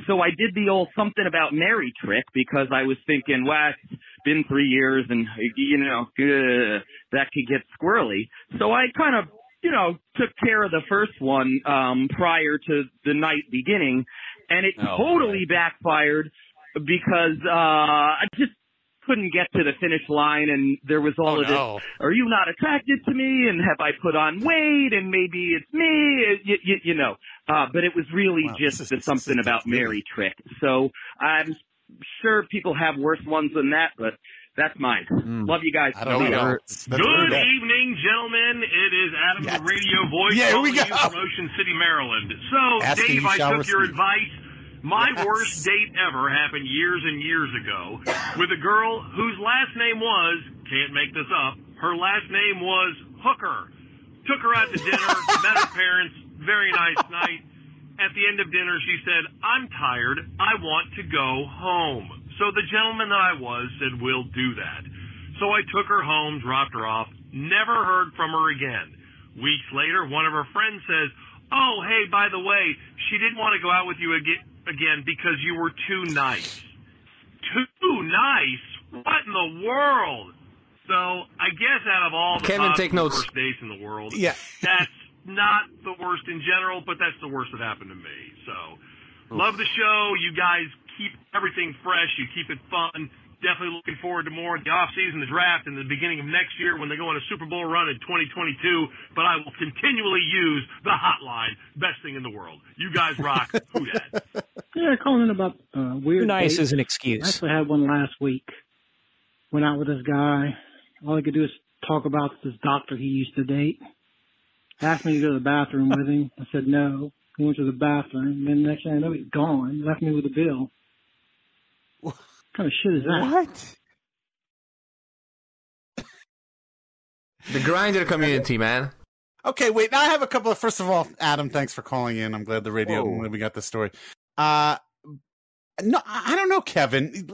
So I did the old something about Mary trick because I was thinking, well, it's been three years and, you know, uh, that could get squirrely. So I kind of, you know, took care of the first one, um, prior to the night beginning and it Oh, totally backfired because, uh, I just couldn't get to the finish line and there was all Oh, of this no. are you not attracted to me and have I put on weight and maybe it's me you, you, you know uh but it was really Wow, just is- the something about really- Mary trick so I'm sure people have worse ones than that but that's mine love you guys I don't know. That's- that's Good evening, gentlemen. It is Adam, Yes. the radio voice, Yeah, here we go. from Ocean City, Maryland. So, Asking Dave, I shall took your receive. advice. My Yes. worst date ever happened years and years ago with a girl whose last name was, can't make this up, her last name was Hooker. Took her out to dinner, met her parents, very nice night. At the end of dinner, she said, I'm tired. I want to go home. So the gentleman that I was said, We'll do that. So I took her home, dropped her off, never heard from her again. Weeks later, one of her friends says, Oh, hey, by the way, she didn't want to go out with you aga- again because you were too nice. Too nice? What in the world? So I guess out of all the Kevin, take notes. worst dates in the world, Yeah. that's not the worst in general, but that's the worst that happened to me. So love the show. You guys keep everything fresh. You keep it fun. Definitely looking forward to more of the off season, the draft, and the beginning of next year when they go on a Super Bowl run in 2022. But I will continually use the hotline. Best thing in the world. You guys rock. Who dat? Yeah, calling in about uh, weird. Too nice dates. is an I excuse. actually had one last week. Went out with this guy. All he could do is talk about this doctor he used to date. Asked me to go to the bathroom with him. I said no. He went to the bathroom. Then next thing I know, he's gone. Left me with a bill. What kind of shit is that? What? The Grindr community, man. Okay, wait. Now I have a couple of. First of all, Adam, thanks for calling in. I'm glad the radio. I'm we got the story. Uh, no, I I don't know, Kevin.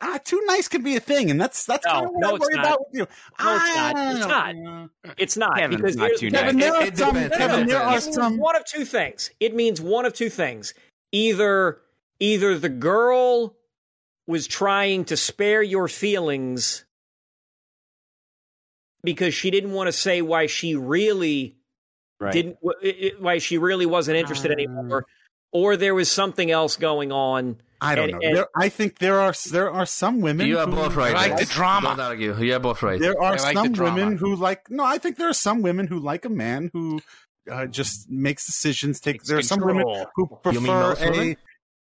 Uh, too nice could be a thing, and that's that's kind No, of what no, I it's worry not. about with you. No, it's not. It's don't It's not Kevin's because not here's too the Kevin, thing. there are it some. depends. Kevin, there are some. one of two things. It means one of two things. Either either the girl was trying to spare your feelings because she didn't want to say why she really Right. didn't wh- it- it- why she really wasn't interested anymore or there was something else going on I don't and- know. and- There, I think there are there are some women. You are who both right. like the drama. Don't argue. You are both right. There are like some drama. women who like. No, I think there are some women who like a man who uh, just makes decisions. Take Takes there are some women control. who You mean prefer most a. women?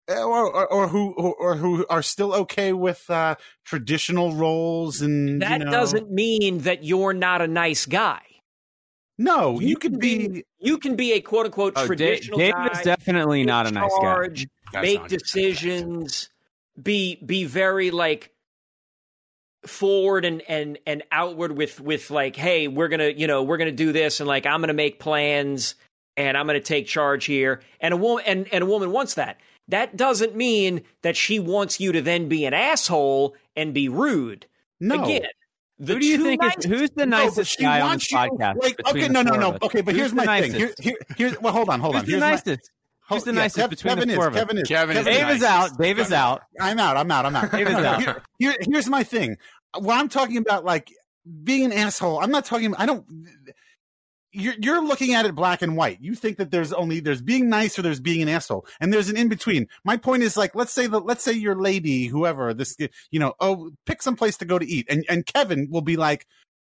Or, or, or who or, or who are still okay with uh, traditional roles and that you know, doesn't mean that you're not a nice guy no you, you could can be, be- you can be a quote unquote Oh, traditional Dave guy is definitely not a in nice guy. That's make not- decisions, be be very like forward and and and outward with with like, hey, we're gonna you know we're gonna do this and like I'm gonna make plans and I'm gonna take charge here. And a woman and and a woman wants that. That doesn't mean that she wants you to then be an asshole and be rude. no Again, the Who do you think nice is who's the nicest she guy on wants this you- podcast? like, okay, no, no, no. Okay, but Who's here's the my thing. nicest? Here, here, here. Well, hold on, hold on. Who's Here's the nicest? hold- Who's the yeah, nicest Kev- between Kevin the is, of us? Kevin is. Kevin is Kevin the Dave is out. Dave is out. I'm out. I'm out. I'm out. Dave is No, no, out. Here, here- here's my thing. What I'm talking about, like being an asshole. I'm not talking. I don't. You're you're looking at it black and white. You think that there's only there's being nice or there's being an asshole, and there's an in between. My point is like, let's say the let's say your lady, whoever this, you know, oh, pick some place to go to eat, and and Kevin will be like,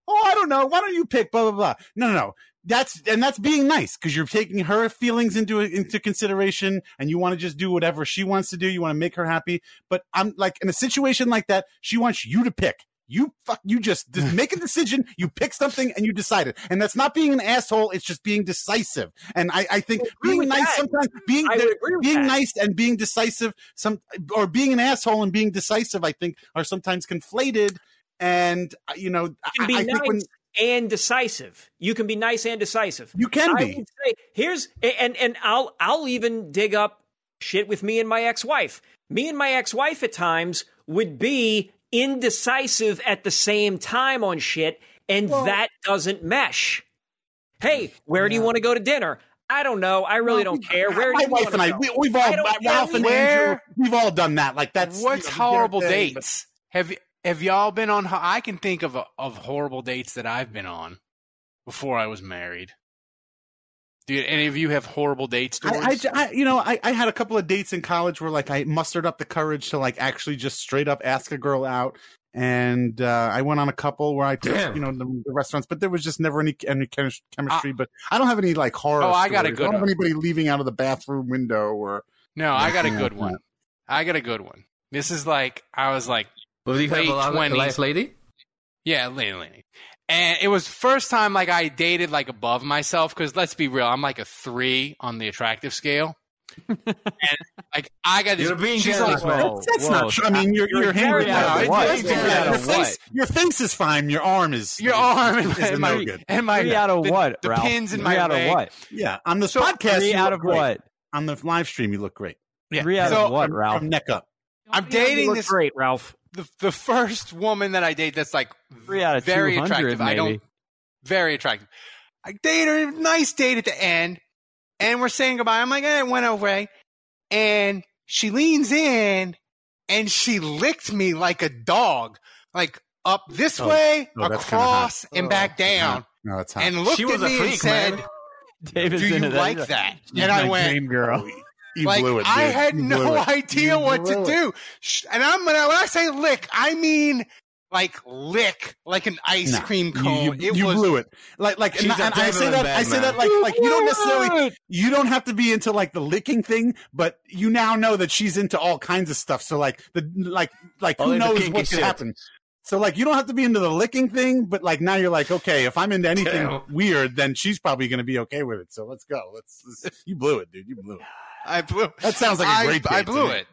oh, I don't know, why don't you pick blah blah blah. No, no, no. That's and that's being nice because you're taking her feelings into into consideration, and you want to just do whatever she wants to do. You want to make her happy. But I'm like in a situation like that, she wants you to pick. You fuck. You just, just make a decision. You pick something and you decide it, and that's not being an asshole. It's just being decisive. And I, I think agree being nice that. sometimes being I would being that. nice and being decisive some or being an asshole and being decisive. I think are sometimes conflated. And uh, you know, You can I, be I nice think when and decisive. You can be nice and decisive. you can I be. would say here's and and I'll I'll even dig up shit with me and my ex-wife. Me and my ex-wife at times would be indecisive at the same time on shit and that doesn't mesh. Hey, where do you want to go to dinner? I don't know. I really don't care. Where do my you wife and I, go? we, we've all, I don't Ralph and. Andrew, we've all done that. Like that's What's you know, horrible thing, dates? Have have y'all been on? I can think of of horrible dates that I've been on before I was married. Do any of you have horrible date stories? I, I, I, you know, I, I had a couple of dates in college where like I mustered up the courage to like actually just straight up ask a girl out, and uh, I went on a couple where I took you know the, the restaurants, but there was just never any any chemis- chemistry. but I don't have any like horror. Oh, I got a stories. good I don't have one. anybody leaving out of the bathroom window or. no, I got a good like one. that. I got a good one. This is like I was like Well, do you have late a twenties. life lady? Yeah, lady, lady. And it was first time like I dated like above myself because let's be real, I'm like a three on the attractive scale. and like I got this. You're being she's generous, like, man. That's, that's not true. I mean, you're you're, You're hanging out. out of It's- what? it's- Very your, out of face, what? your face is fine. Your arm is Your arm and, is and no my good. and my Three out of the, what, the Ralph? pins in Three my out of what? Yeah, on the So, podcast, Three out of great. what? On the live stream, you look great. Yeah. Three out so of what, Ralph? From neck up. I'm You dating look this great, Ralph. The the first woman that I date that's like Three out of very 200, attractive. I don't maybe. very attractive. I date her, nice date at the end, and we're saying goodbye. I'm like, eh, it went away, and she leans in and she licked me like a dog, like up this Oh, way, oh, across, hot. and back down, No, that's hot. and looked She at was a me and said, man. David's "Do you like He's that?" She's And I my went, dream girl. You like blew it. I had You no idea You what to it. do. And I'm gonna when I say lick, I mean like lick, like an ice Nah, cream cone. You, it you was blew it. Like, like, and, and I say that. I say that like, like you don't necessarily. You don't have to be into like the licking thing, but you now know that she's into all kinds of stuff. So like the like like Oh, who knows what could happen. So like you don't have to be into the licking thing, but like now you're like, okay, if I'm into anything Damn. weird, then she's probably going to be okay with it. So let's go. Let's, let's- you blew it, dude. You blew it. I blew. That sounds like a great. I date to blew me. it.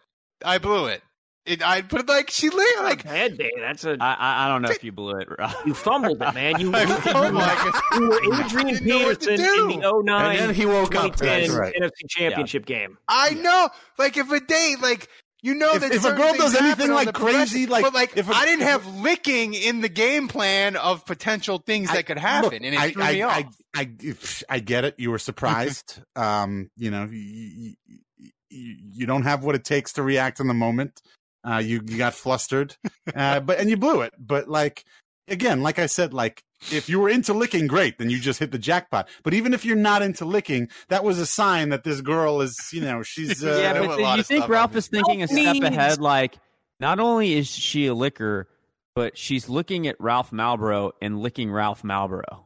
I blew it. It. I put it like she licked like Bad day. That's a I, I I don't know if you blew it, Ralph. you fumbled it, man. You, I you, fumbled like it. you were I Adrian didn't know what to Peterson in the 09 And then he woke up. 2010 That's right. NFC Championship game. I know. Like if a date, like you know If- that if a girl does anything like crazy, like, but like if a- I didn't have licking in the game plan of potential things that could happen, Look, and it I, threw I, me off. I, I, I get it. You were surprised. um, you know, you, you, you don't have what it takes to react in the moment. Uh, you, you got flustered, uh, but and you blew it. But like again, like I said, like if you were into licking, great, then you just hit the jackpot. But even if you're not into licking, that was a sign that this girl is, you know, she's uh, yeah, but a you think Ralph is thinking a step means- ahead? Like, not only is she a licker, but she's looking at Ralph Malboro and licking Ralph Malboro.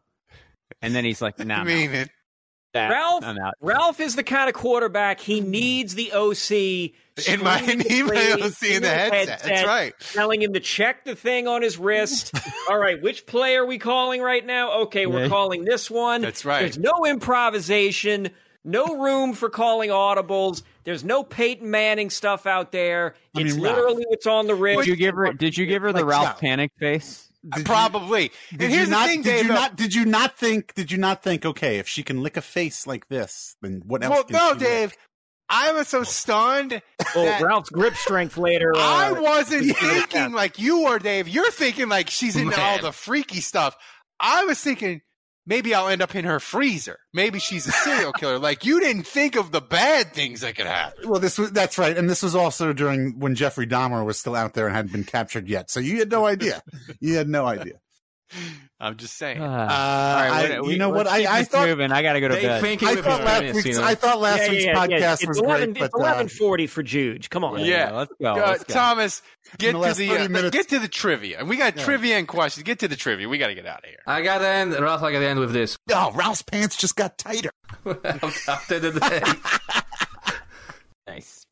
And then he's like, nah, I mean it. Nah, Ralph, I'm out. Ralph is the kind of quarterback he needs the OC In my- screaming in my OC in in the his headset. That's right. Telling him to check the thing on his wrist. All right, which play are we calling right now? Okay, we're Yeah. calling this one. That's right. There's no improvisation, no room for calling audibles. There's no Peyton Manning stuff out there. I It's mean, Ralph- literally what's on the wrist. Did you give her? Did you give her the Like, Ralph yeah. panic face? Did you- Probably. Did and you here's not? the thing, did Dave. you not? Did you not think? Did you not think? Okay, if she can lick a face like this, then what else? Well, can no, she lick? Dave. I was so stunned. Oh, that Ralph's grip strength later. Uh, I wasn't was giving it thinking like you were, Dave. You're thinking like she's into all the freaky stuff. I was thinking maybe I'll end up in her freezer. Maybe she's a serial killer. Like you didn't think of the bad things that could happen. Well, this was that's right, and this was also during when Jeffrey Dahmer was still out there and hadn't been captured yet. So you had no idea. you had no idea. I'm just saying. Uh, All right, I- what- you know what? I, keep I this thought moving. I got to go to They bed. thinking I thought last week's you know? I thought last Yeah, week's yeah, yeah. podcast It's was 11, great, It's but uh, eleven forty for Juge. Come on. Yeah. let's go. Go- let's go. Thomas, get the to the uh, get to the trivia. We got Yeah. trivia and questions. Get to the trivia. We got to get out of here. I gotta end, Ralph, I gotta end with this. oh, Ralph's pants just got tighter. After the day. Nice.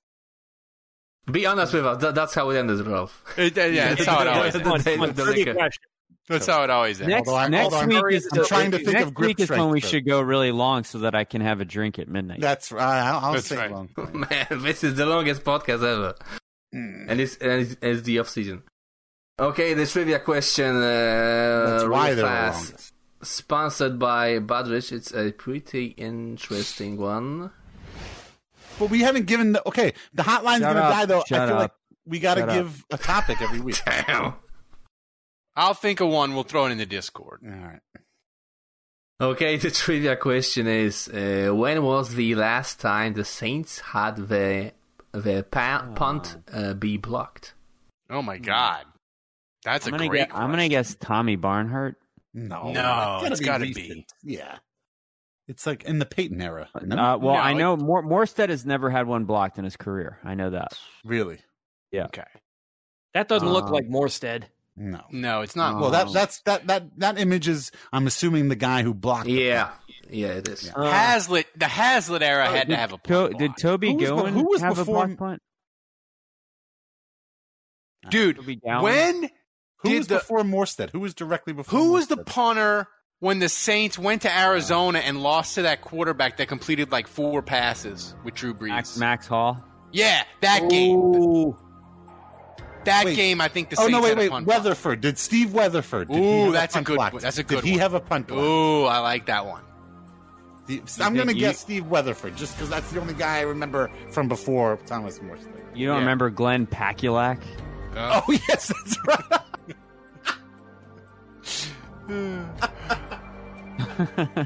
Be honest with us. That, that's how it ended, Ralph. It- uh, yeah, that's how it always The ends. Day Come on, with the trivia liquor. question. That's how it always ends. Next, I- next although I'm- week is I'm trying to think next of grip week is when we though. should go really long so that I can have a drink at midnight. That's right. I'll, I'll That's stay right. long. Man, this is the longest podcast ever. Mm. And it's, and it's, it's the off season. Okay, the trivia question. Uh, That's why real they're the fast. longest. Sponsored by Budrich. It's a pretty interesting one. But we haven't given the okay. The hotline's Shut gonna up. die though. Shut I Shut feel up. like we got to Shut up. give a topic every week. Damn. I'll think of one. We'll throw it in the Discord. All right. Okay, the trivia question is: uh, When was the last time the Saints had the the pa- punt uh, be blocked? Oh my god, that's I'm a gonna great. guess, I'm gonna guess Tommy Barnhardt. No, No, it's it's gotta gotta be. be. Yeah, it's like in the Payton era. No? Uh, well, No, I it- know Mor- Morstead has never had one blocked in his career. I know that. really? Yeah. Okay. That doesn't look Um, like Morstead. No. No, it's not. Well, that that's that that that image is. I'm assuming the guy who blocked. the Yeah, punt. yeah, it is. Uh, Hazlitt. The Hazlitt era Oh, had did to have a To- did. Toby Who was who was have before- a block punt? dude. When Who did was the before Morstead? Who was directly before? who was the Morstead? punter when the Saints went to Arizona and lost to that quarterback that completed like four passes with Drew Brees? Max, Max Hall. Yeah, that game. That Wait. game, I think the Oh no! Wait, had wait. Weatherford. Did Steve Weatherford? Did he Ooh, have that's a punt good. block? That's a good. Did he one. have a punt block? Ooh, I like that one. The- I'm going to guess you- Steve Weatherford, just because that's the only guy I remember from before Thomas Morstead. You don't Yeah. remember Glenn Pakulak? Uh, Oh yes, that's right.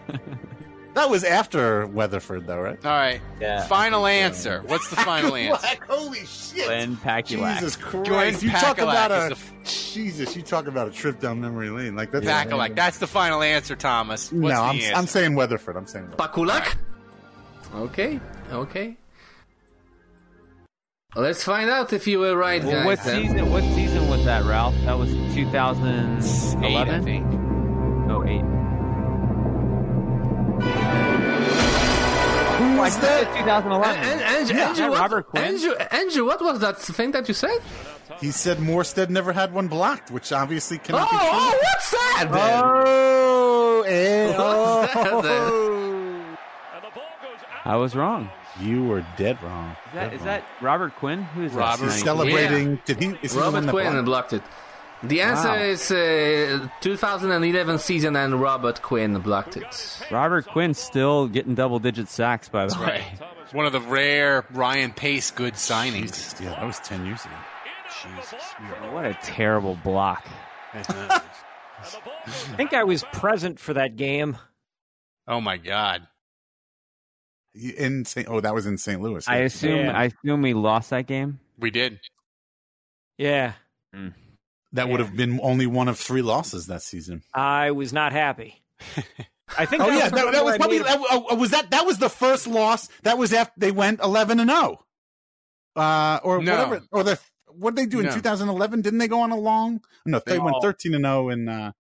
that was after Weatherford, though, right? all right. Yeah. Final answer. What's the final answer? Like, holy shit! Glenn Pakulak. Jesus Christ! Glenn you talk Pakulak about a is Jesus. You talk about a trip down memory lane. Like that's Pakulak. That's the final answer, Thomas. What's no, I'm, answer? I'm saying Weatherford. I'm saying Weatherford. Pakulak. Okay, okay. Let's find out if you were right, Well, guys. what then. season? What season was that, Ralph? That was 2011. I think. Oh, eight. Who was said that? 2011. And, and, Yeah. Andrew, what, Robert Quinn. Andrew, Andrew, what was that thing that you said? He said Morstead never had one blocked, which obviously Oh, cannot be true. oh, what's that? then? Oh, eh, What's that then? oh. I was wrong. You were dead wrong. Is that, Dead is wrong. that Robert Quinn? Who is Robert that? He's celebrating? Did he? Is he the Robert that Quinn blocked? blocked it. The answer Wow. is uh, 2011 season, and Robert Quinn blocked it. Robert Quinn still getting double digit sacks, by the way. Right. One of the rare Ryan Pace good signings. Jesus, yeah, that was ten years ago. Jesus. What a terrible block. I think I was present for that game. oh my God. In St. Oh, that was in St. Louis. I assume. Yeah. I assume we lost that game. We did. Yeah, that would have been only one of three losses that season. I was not happy. I think. Oh yeah, that, that was probably that, oh, was that that was the first loss. That was after they went eleven and zero, uh, or No. whatever. Or the what did they do in No. 2011? Didn't they go on a long? No, they They- went Oh. thirteen and zero in. Uh,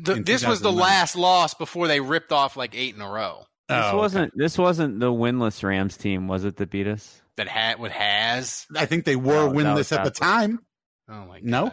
The, In this was the last loss before they ripped off like eight in a row. This oh, wasn't. This wasn't the winless Rams team, was it? That beat us. That had what has. I think they were No, winless was at the time. Oh my God. No?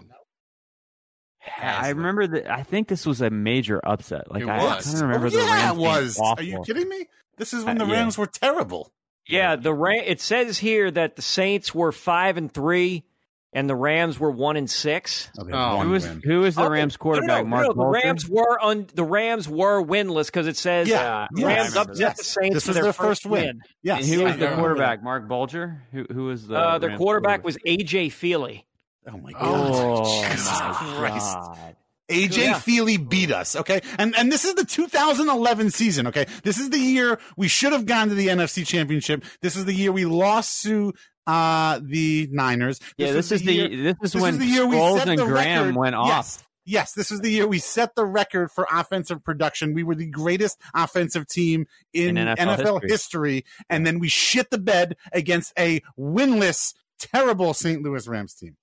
I remember that. I think this was a major upset. Like It I, was. kind of remember oh, the yeah, Rams it being was. Are you kidding me? This is when Uh, the yeah. Rams were terrible. Yeah, the Ram. It says here that the Saints were five and three, and the Rams were one and six. Oh, they Oh. had one Who was win. who was the Oh, Rams no, quarterback? no, Mark no, the Rams were un, the Rams were winless because it says Yeah, uh, yes, Rams I remember upset that. the Saints This for was their, their first win. Yes, And who I was the remember quarterback? Marc Bulger. Who who was the? Uh, the Rams quarterback was AJ Feeley. Oh my god! Oh Jesus my Christ. god! AJ Yeah. Feeley beat us, okay? And and this is the 2011 season, okay? This is the year we should have gone to the NFC Championship. This is the year we lost to uh the Niners. Yeah, this was is the year- this is when the year we set and the Graham record. went Yes. off. Yes, this is the year we set the record for offensive production. We were the greatest offensive team in, In NFL NFL, history. history. and then we shit the bed against a winless, terrible St. Louis Rams team.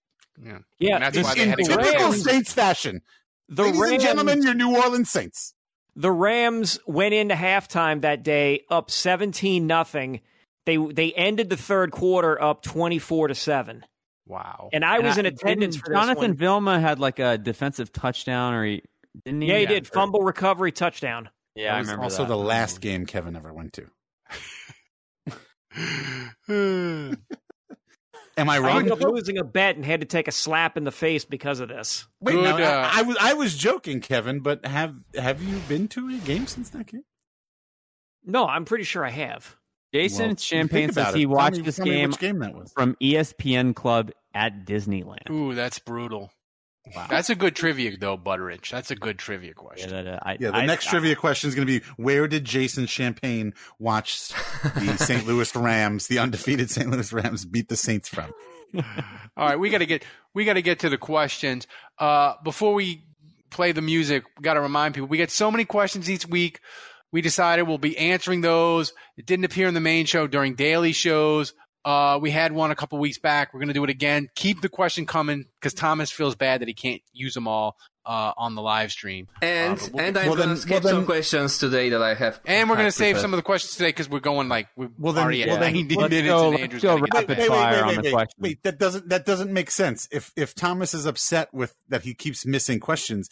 Yeah. Yeah, And that's it's why they In had to the go typical Rams- Saints fashion. The Ladies Rams, and gentlemen, your New Orleans Saints. the Rams went into halftime that day up seventeen nothing. They they ended the third quarter up twenty four to seven. Wow. And I And was in attendance for this Jonathan one. Vilma had like a defensive touchdown, or he didn't he? Yeah, he did fumble recovery touchdown. Yeah, I That was remember also that. the last game Kevin ever went to. Am I I wrong? ended up losing a bet and had to take a slap in the face because of this. Wait, Good, no, I- uh, I, was I was joking, Kevin. But have have you been to a game since that game? No, I'm pretty sure I have. Jason Well, Champagne says it. he Tell watched me- this tell me game which game that was. from ESPN Club at Disneyland. Ooh, that's brutal. Wow. That's a good trivia, though, Butteridge. That's a good trivia question. Yeah, that, uh, I, Yeah, the I- next I- trivia question is going to be where did Jason Champagne watch the St. Louis Rams, the undefeated St. Louis Rams, beat the Saints from? All right, we got to get we got to get to the questions. Uh, before we play the music, we got to remind people we get so many questions each week. We decided we'll be answering those. It didn't appear in the main show during daily shows. Uh, we had one a couple weeks back. We're going to do it again. Keep the question coming because Thomas feels bad that he can't use them all uh, on the live stream. And Uh, we'll- and I'm gonna skip some questions today that I have. and we're going to save some of the questions today because we're going like we're Well, then- already well, at then 90 let's minutes go- and let's Andrew's go gotta get rapid back. fire on the wait, question. Wait, that doesn't that doesn't make sense. If if Thomas is upset with that he keeps missing questions,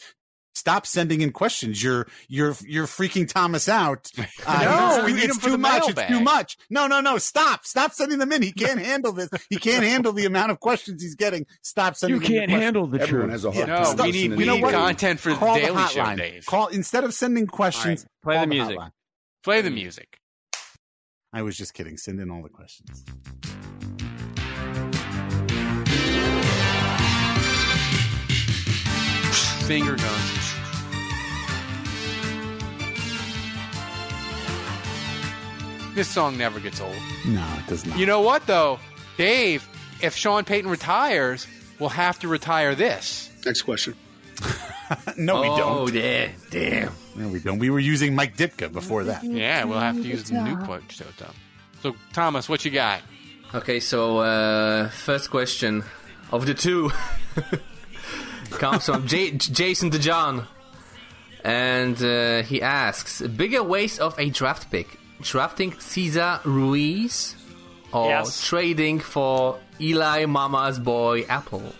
stop sending in questions. You're you're you're freaking Thomas out. Uh, No, it's, we need it's him too the much. It's too much. No, no, no. Stop. Stop sending them in. He can't handle this. He can't handle the amount of questions he's getting. Stop sending. You them in can't questions. handle the Everyone truth. has a hard No, time. we need we need content for the Call the Daily Show, hotline. Dave. Call instead of sending questions. Play call the music. hotline. Play the music. I was just kidding. Send in all the questions. Finger guns. This song never gets old. No, it does not. You know what though, Dave? If Sean Payton retires, we'll have to retire this. Next question. no, we Oh, don't. yeah, damn. No, we don't. We were using Mike Ditka before that. Yeah, we'll have to use the new quote so though. So Thomas, what you got? Okay, so uh, first question of the two comes from J- Jason DeJohn, and uh, he asks: bigger waste of a draft pick, drafting Cesar Ruiz, or Yes. trading for Eli Mama's boy Apple?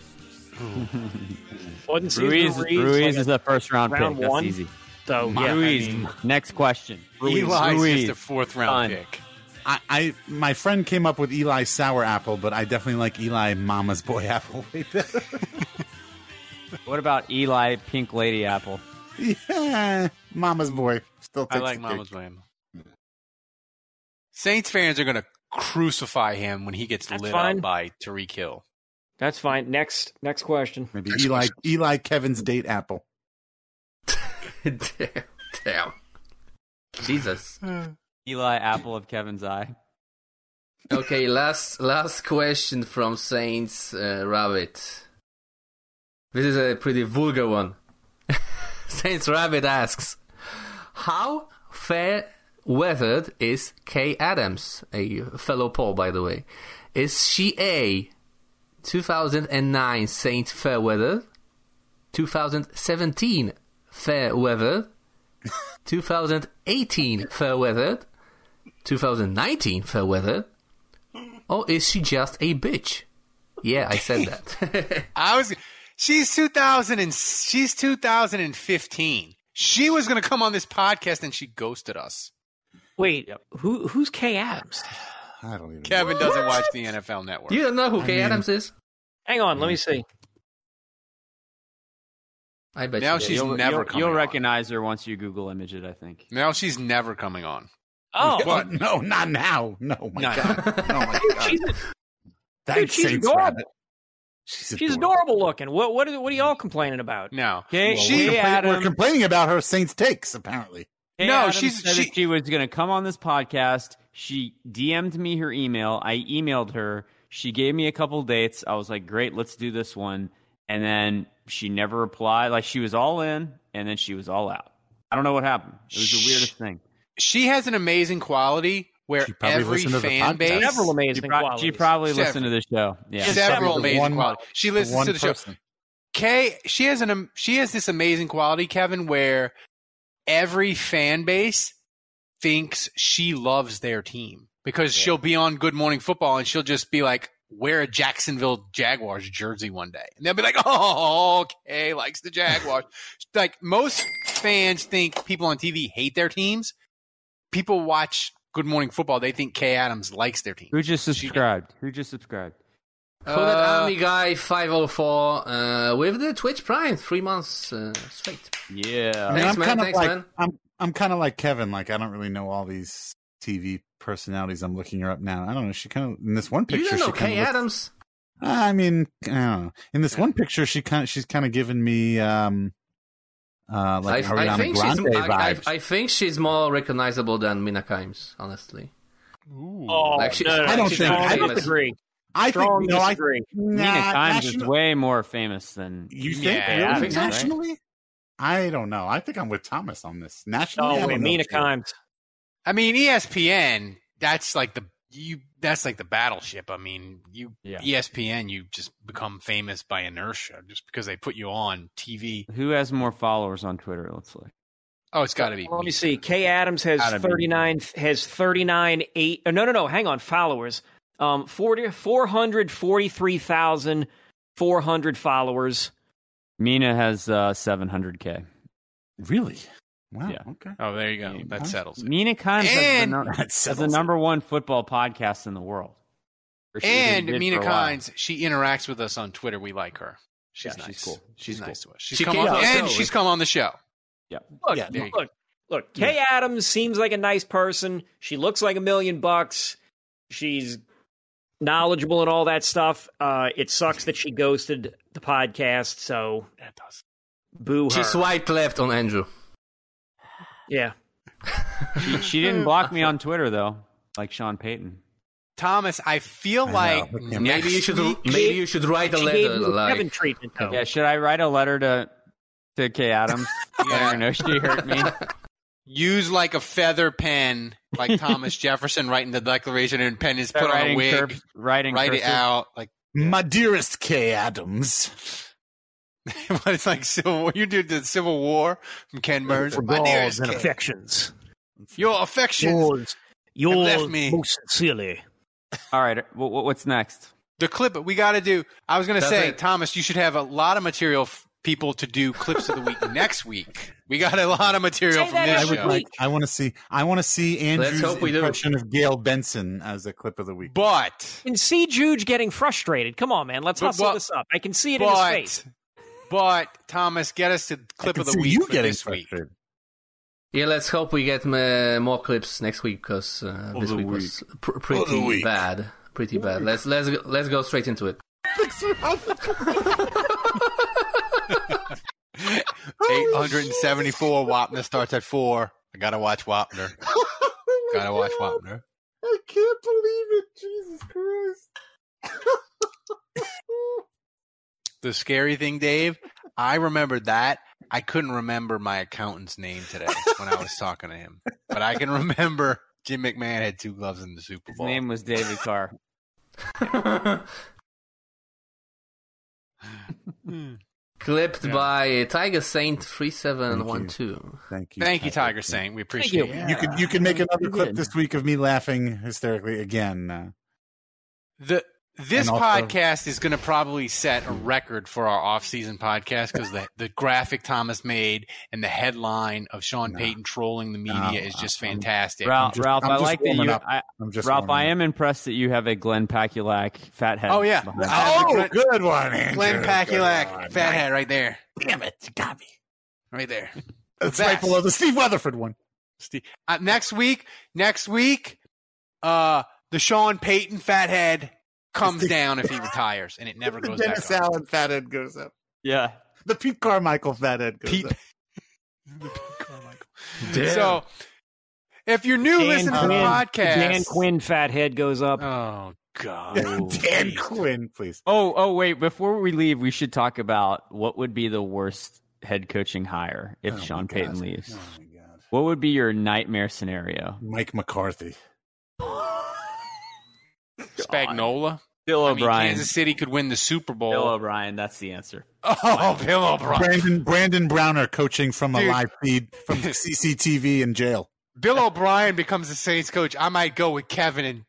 Ruiz, Ruiz, Ruiz like is a first round, round pick. one? That's easy. So yeah, Ruiz. I mean, Next question. Ruiz. Eli's Ruiz. just a fourth round Done. pick. I, I my friend came up with Eli Sour Apple, but I definitely like Eli Mama's Boy Apple way better. What about Eli Pink Lady Apple? yeah, Mama's Boy still I takes like the Mama's cake. Lamb. Saints fans are gonna crucify him when he gets That's lit fine. up by Tyreek Hill. that's fine. Next, next question. Maybe Next Eli question. Eli Kevin's date apple. damn, damn. Jesus. Eli Apple of Kevin's eye. Okay, last last question from Saints uh, Rabbit. This is a pretty vulgar one. Saints Rabbit asks, "How fair weathered is Kay Adams, a fellow Paul, by the way? Is she a 2009 Saint fair weather, 2017 fair weather, 2018 fair weather, 2019 fair weather?" Or is she just a bitch? Yeah, I said that. I was. She's 2000 and she's 2015. She was going to come on this podcast and she ghosted us. Wait, who who's Kay Adams? I don't even. Know. Kevin doesn't watch the NFL Network. you don't know who I Kay mean- Adams is? Hang on, let me see. I bet Now you she's you'll, never you'll, you'll on. recognize her once you Google image it. I think. Now she's never coming on. Oh, What? No, not now. No, my No. God. Oh my God. she's, Thanks, dude, she's Saints adorable. Rabbit. She's, she's adorable looking. What what are, what are y'all complaining about? No. Okay, Well, she we're, compla- we're complaining about her Saints takes, apparently. Hey, No, Adam she's- said she- that she was going to come on this podcast. She DM'd me her email. I emailed her. She gave me a couple dates. I was like, "Great, let's do this one." And then she never replied. Like she was all in, and then she was all out. I don't know what happened. It was the weirdest thing. She has an amazing quality where She probably every listened to the fan base. Several She, amazing pro- qualities. she probably Several. listened to the show. Yeah. Several Several. amazing One- quality. She listens one to the show. person. Kay, she has an um, she has this amazing quality, Kevin, where every fan base thinks she loves their team because she'll be on Good Morning Football and she'll just be like, wear a Jacksonville Jaguars jersey one day, and they'll be like, "Oh, okay, likes the Jaguars." like most fans think people on TV hate their teams. People watch Good Morning Football; they think Kay Adams likes their team. Who just subscribed? Who just subscribed? Call that Uh, Army Guy 504 uh, with the Twitch Prime, three months uh, straight. Yeah. I mean, Thanks, I'm man. kind of Thanks, like man. I'm I'm kind of like Kevin. Like I don't really know all these TV personalities. I'm looking her up now. I don't know. She kind of in this one picture. You don't know she kinda Kay looks- Adams? I mean, I don't know. In this one picture, she kind of she's kind of given me um, uh, like I, Ariana I think Grande she's, I, I. I think she's more recognizable than Mina Kimes, honestly. Oh, Like she- no, no, I don't think- I don't disagree. I Strong think no, I, disagree. Mina nah, Kimes is way more famous than You think Yeah, really? Adams, right? nationally? I don't know. I think I'm with Thomas on this. Nationally, I Oh don't wait, know, Mina. Kimes. I mean, ESPN. That's like the you. That's like the battleship. I mean, you Yeah. ESPN. You just become famous by inertia just because they put you on TV. Who has more followers on Twitter? Let's look. Oh, it's got to be. Let me see. Kay Adams has 39 has 39 eight. uh, No, no, no. Hang on. Followers. Um 40 443,400 followers. Mina has uh, 700k. Really? Wow. Yeah. Okay. Oh, there you go. That settles it. Mina Kimes has the, And- num- That has the settles it. number one football podcast in the world. And did Mina for a while. Kimes, she interacts with us on Twitter. We like her. She's Yeah, nice. she's cool. She's, She's nice to us. She's She come came on, on the and show. she's come on the show. Yep. Look, Yeah, there you look, look. Kay Adams seems like a nice person. She looks like a million bucks. She's knowledgeable and all that stuff. Uh, it sucks that she ghosted the podcast. So That does. boo her. She swiped left on Andrew. Yeah. She, she didn't block me on Twitter though, like Sean Payton. Thomas, I feel I like Look at him. next Maybe you should week- maybe you should write a letter like Kevin treatment though. Yeah, should I write a letter to to Kay Adams? Letting her know she hurt me. use like a feather pen, like Thomas Jefferson writing the Declaration, and pen is put on a wig, cur- writing write it out. Like My dearest Kay Adams. what it's like Civil War. You did the Civil War from Ken Burns. My dearest Kay, affections. your affections. yours left me. most sincerely. All right, wh- wh- what's next? The clip we got to do. I was going to say, it. Thomas, you should have a lot of material. f- People to do clips of the week next week. We got a lot of material Say from this I would show. like. I want to see. I want to see Andrew's hope do. impression of Gayle Benson as a clip of the week. But And see Juge getting frustrated. Come on, man. Let's But hustle what- this up. I can see it in his face. But Thomas, get us to clip of the see week you for this week. frustrated. Yeah, let's hope we get uh, more clips next week because uh, this the week, was pr- pretty week. bad. Pretty bad. Let's let's let's go straight into it. 874 Wapner starts at four. I gotta watch Wapner. Gotta watch Wapner. I can't believe it. Jesus Christ. The scary thing, Dave, I remembered that. I couldn't remember my accountant's name today when I was talking to him, but I can remember Jim McMahon had two gloves in the Super Bowl. His name was David Carr. Clipped Yeah. by Tiger Saint three seven one two. Thank you. Thank you, Tiger Saint. We appreciate you. it. You could you could make another clip this week of me laughing hysterically again. The this also- podcast is going to probably set a record for our off-season podcast because the the graphic Thomas made and the headline of Sean No. Payton trolling the media No, is just I'm- fantastic. Ralph, just- Ralph I'm I like that you. up. I, I'm just Ralph, I warming up. am impressed that you have a Glenn Pakulak fat head. Oh, yeah. behind I- you. Oh, good one, Andrew. Glenn Good Pakulak, one. fathead, right there, Damn it, you got me. right there. It's The right below the Steve Weatherford one. Steve. Uh, next week, next week, uh, the Sean Payton fathead comes down if he retires, and it never The goes Dennis back up. Allen fathead goes up. Yeah. The Pete Carmichael fathead goes Pete- up. Damn. So, if you're new Dan listening to the podcast, Dan Quinn fathead goes up. Oh God, Dan Quinn, please. Oh, oh, wait. Before we leave, we should talk about what would be the worst head coaching hire if Oh, Sean Payton leaves. Oh. What would be your nightmare scenario? Mike McCarthy. Spagnuolo. Bill I mean, O'Brien. Kansas City could win the Super Bowl. Bill O'Brien. That's the answer. oh, Bill O'Brien. Brandon Brandon Browner coaching from a live feed from the CCTV in jail. Bill O'Brien becomes the Saints coach. I might go with Kevin and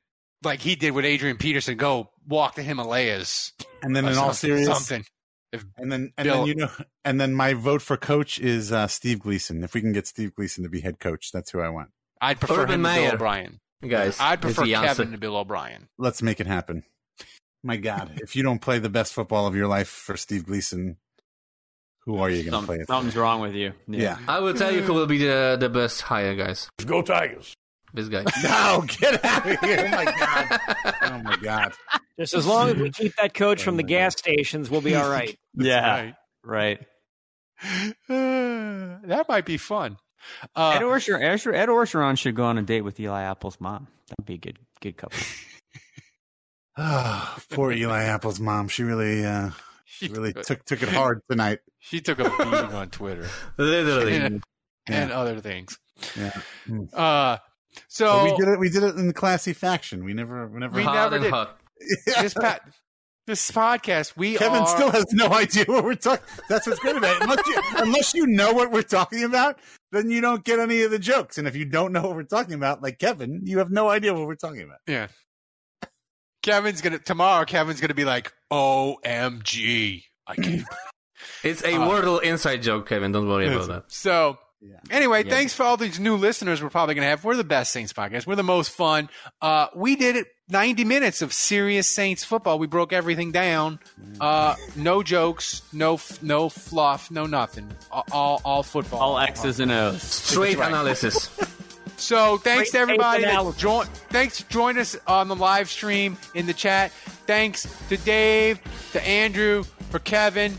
like he did with Adrian Peterson. Go walk the Himalayas. And then Or in all something- seriousness, something. If and then and Bill- then you know, and then my vote for coach is uh, Steve Gleason. If we can get Steve Gleason to be head coach, that's who I want. I'd prefer Urban him to Bill Meyer. O'Brien. Guys, I'd prefer the Kevin answer. to Bill O'Brien. Let's make it happen. My God, if you don't play the best football of your life for Steve Gleason, who are you going to Some- play it? something's wrong with you. Yeah. I will tell you who will be the the best hire, guys. Go Tigers. This guy. No, get out of here! Oh my god! Oh my god! Just as long as we keep that coach oh from the gas stations, we'll be all right. yeah, right. that might be fun. Uh, Ed, Orgeron, Ed, Ed Orgeron should go on a date with Eli Apple's mom. That'd be a good, good couple. Oh, poor Eli Apple's mom. She really, uh, she really took took it hard tonight. She took a beating on Twitter, Literally. and, and other things. Yeah. Uh, so But we did it. We did it in the classy faction. We never, we never, We never did. This, pa- this podcast, we Kevin are. still has no idea what we're talking. That's what's good about it. Unless you, unless you know what we're talking about, then you don't get any of the jokes. And if you don't know what we're talking about, like Kevin, you have no idea what we're talking about. Yeah. Kevin's gonna tomorrow. Kevin's gonna be like, "OMG!" I can't. It's a Uh, Wordle inside joke, Kevin. Don't worry about that. So, anyway, Yeah. thanks for all these new listeners we're probably going to have. We're the best Saints podcast. We're the most fun. Uh, we did it 90 minutes of serious Saints football. We broke everything down. Uh, no jokes, no no fluff, no nothing. All all, all football. All X's and O's. Straight right. analysis. So thanks to everybody tape that joined. Thanks to join us on the live stream in the chat. Thanks to Dave, to Andrew, for Kevin,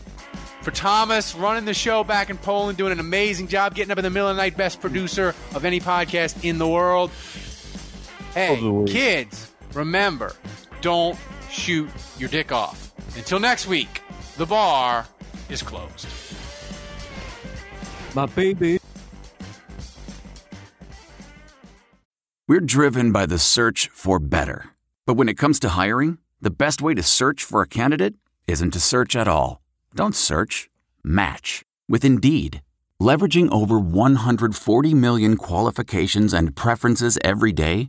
for Thomas running the show back in Poland, doing an amazing job, getting up in the middle of the night, best producer of any podcast in the world. Hey, kids, remember, don't shoot your dick off. Until next week, the bar is closed. My baby. We're driven by the search for better. But when it comes to hiring, the best way to search for a candidate isn't to search at all. Don't search, match with Indeed. Leveraging over 140 million qualifications and preferences every day,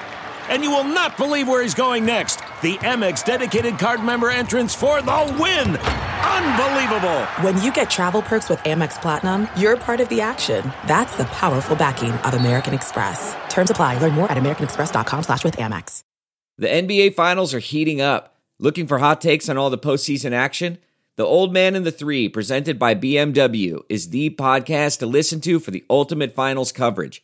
And you will not believe where he's going next. The Amex dedicated card member entrance for the win! Unbelievable! When you get travel perks with Amex Platinum, you're part of the action. That's the powerful backing of American Express. Terms apply. Learn more at americanexpress.com slash with Amex. The NBA Finals are heating up. Looking for hot takes on all the postseason action? The Old Man and the Three, presented by BMW, is the podcast to listen to for the ultimate finals coverage.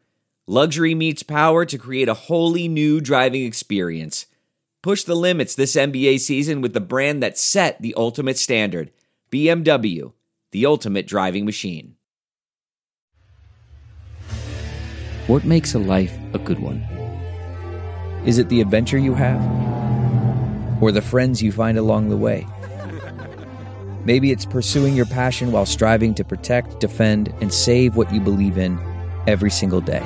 Luxury meets power to create a wholly new driving experience. Push the limits this NBA season with the brand that set the ultimate standard BMW, the ultimate driving machine. What makes a life a good one? Is it the adventure you have? Or the friends you find along the way? Maybe it's pursuing your passion while striving to protect, defend, and save what you believe in every single day.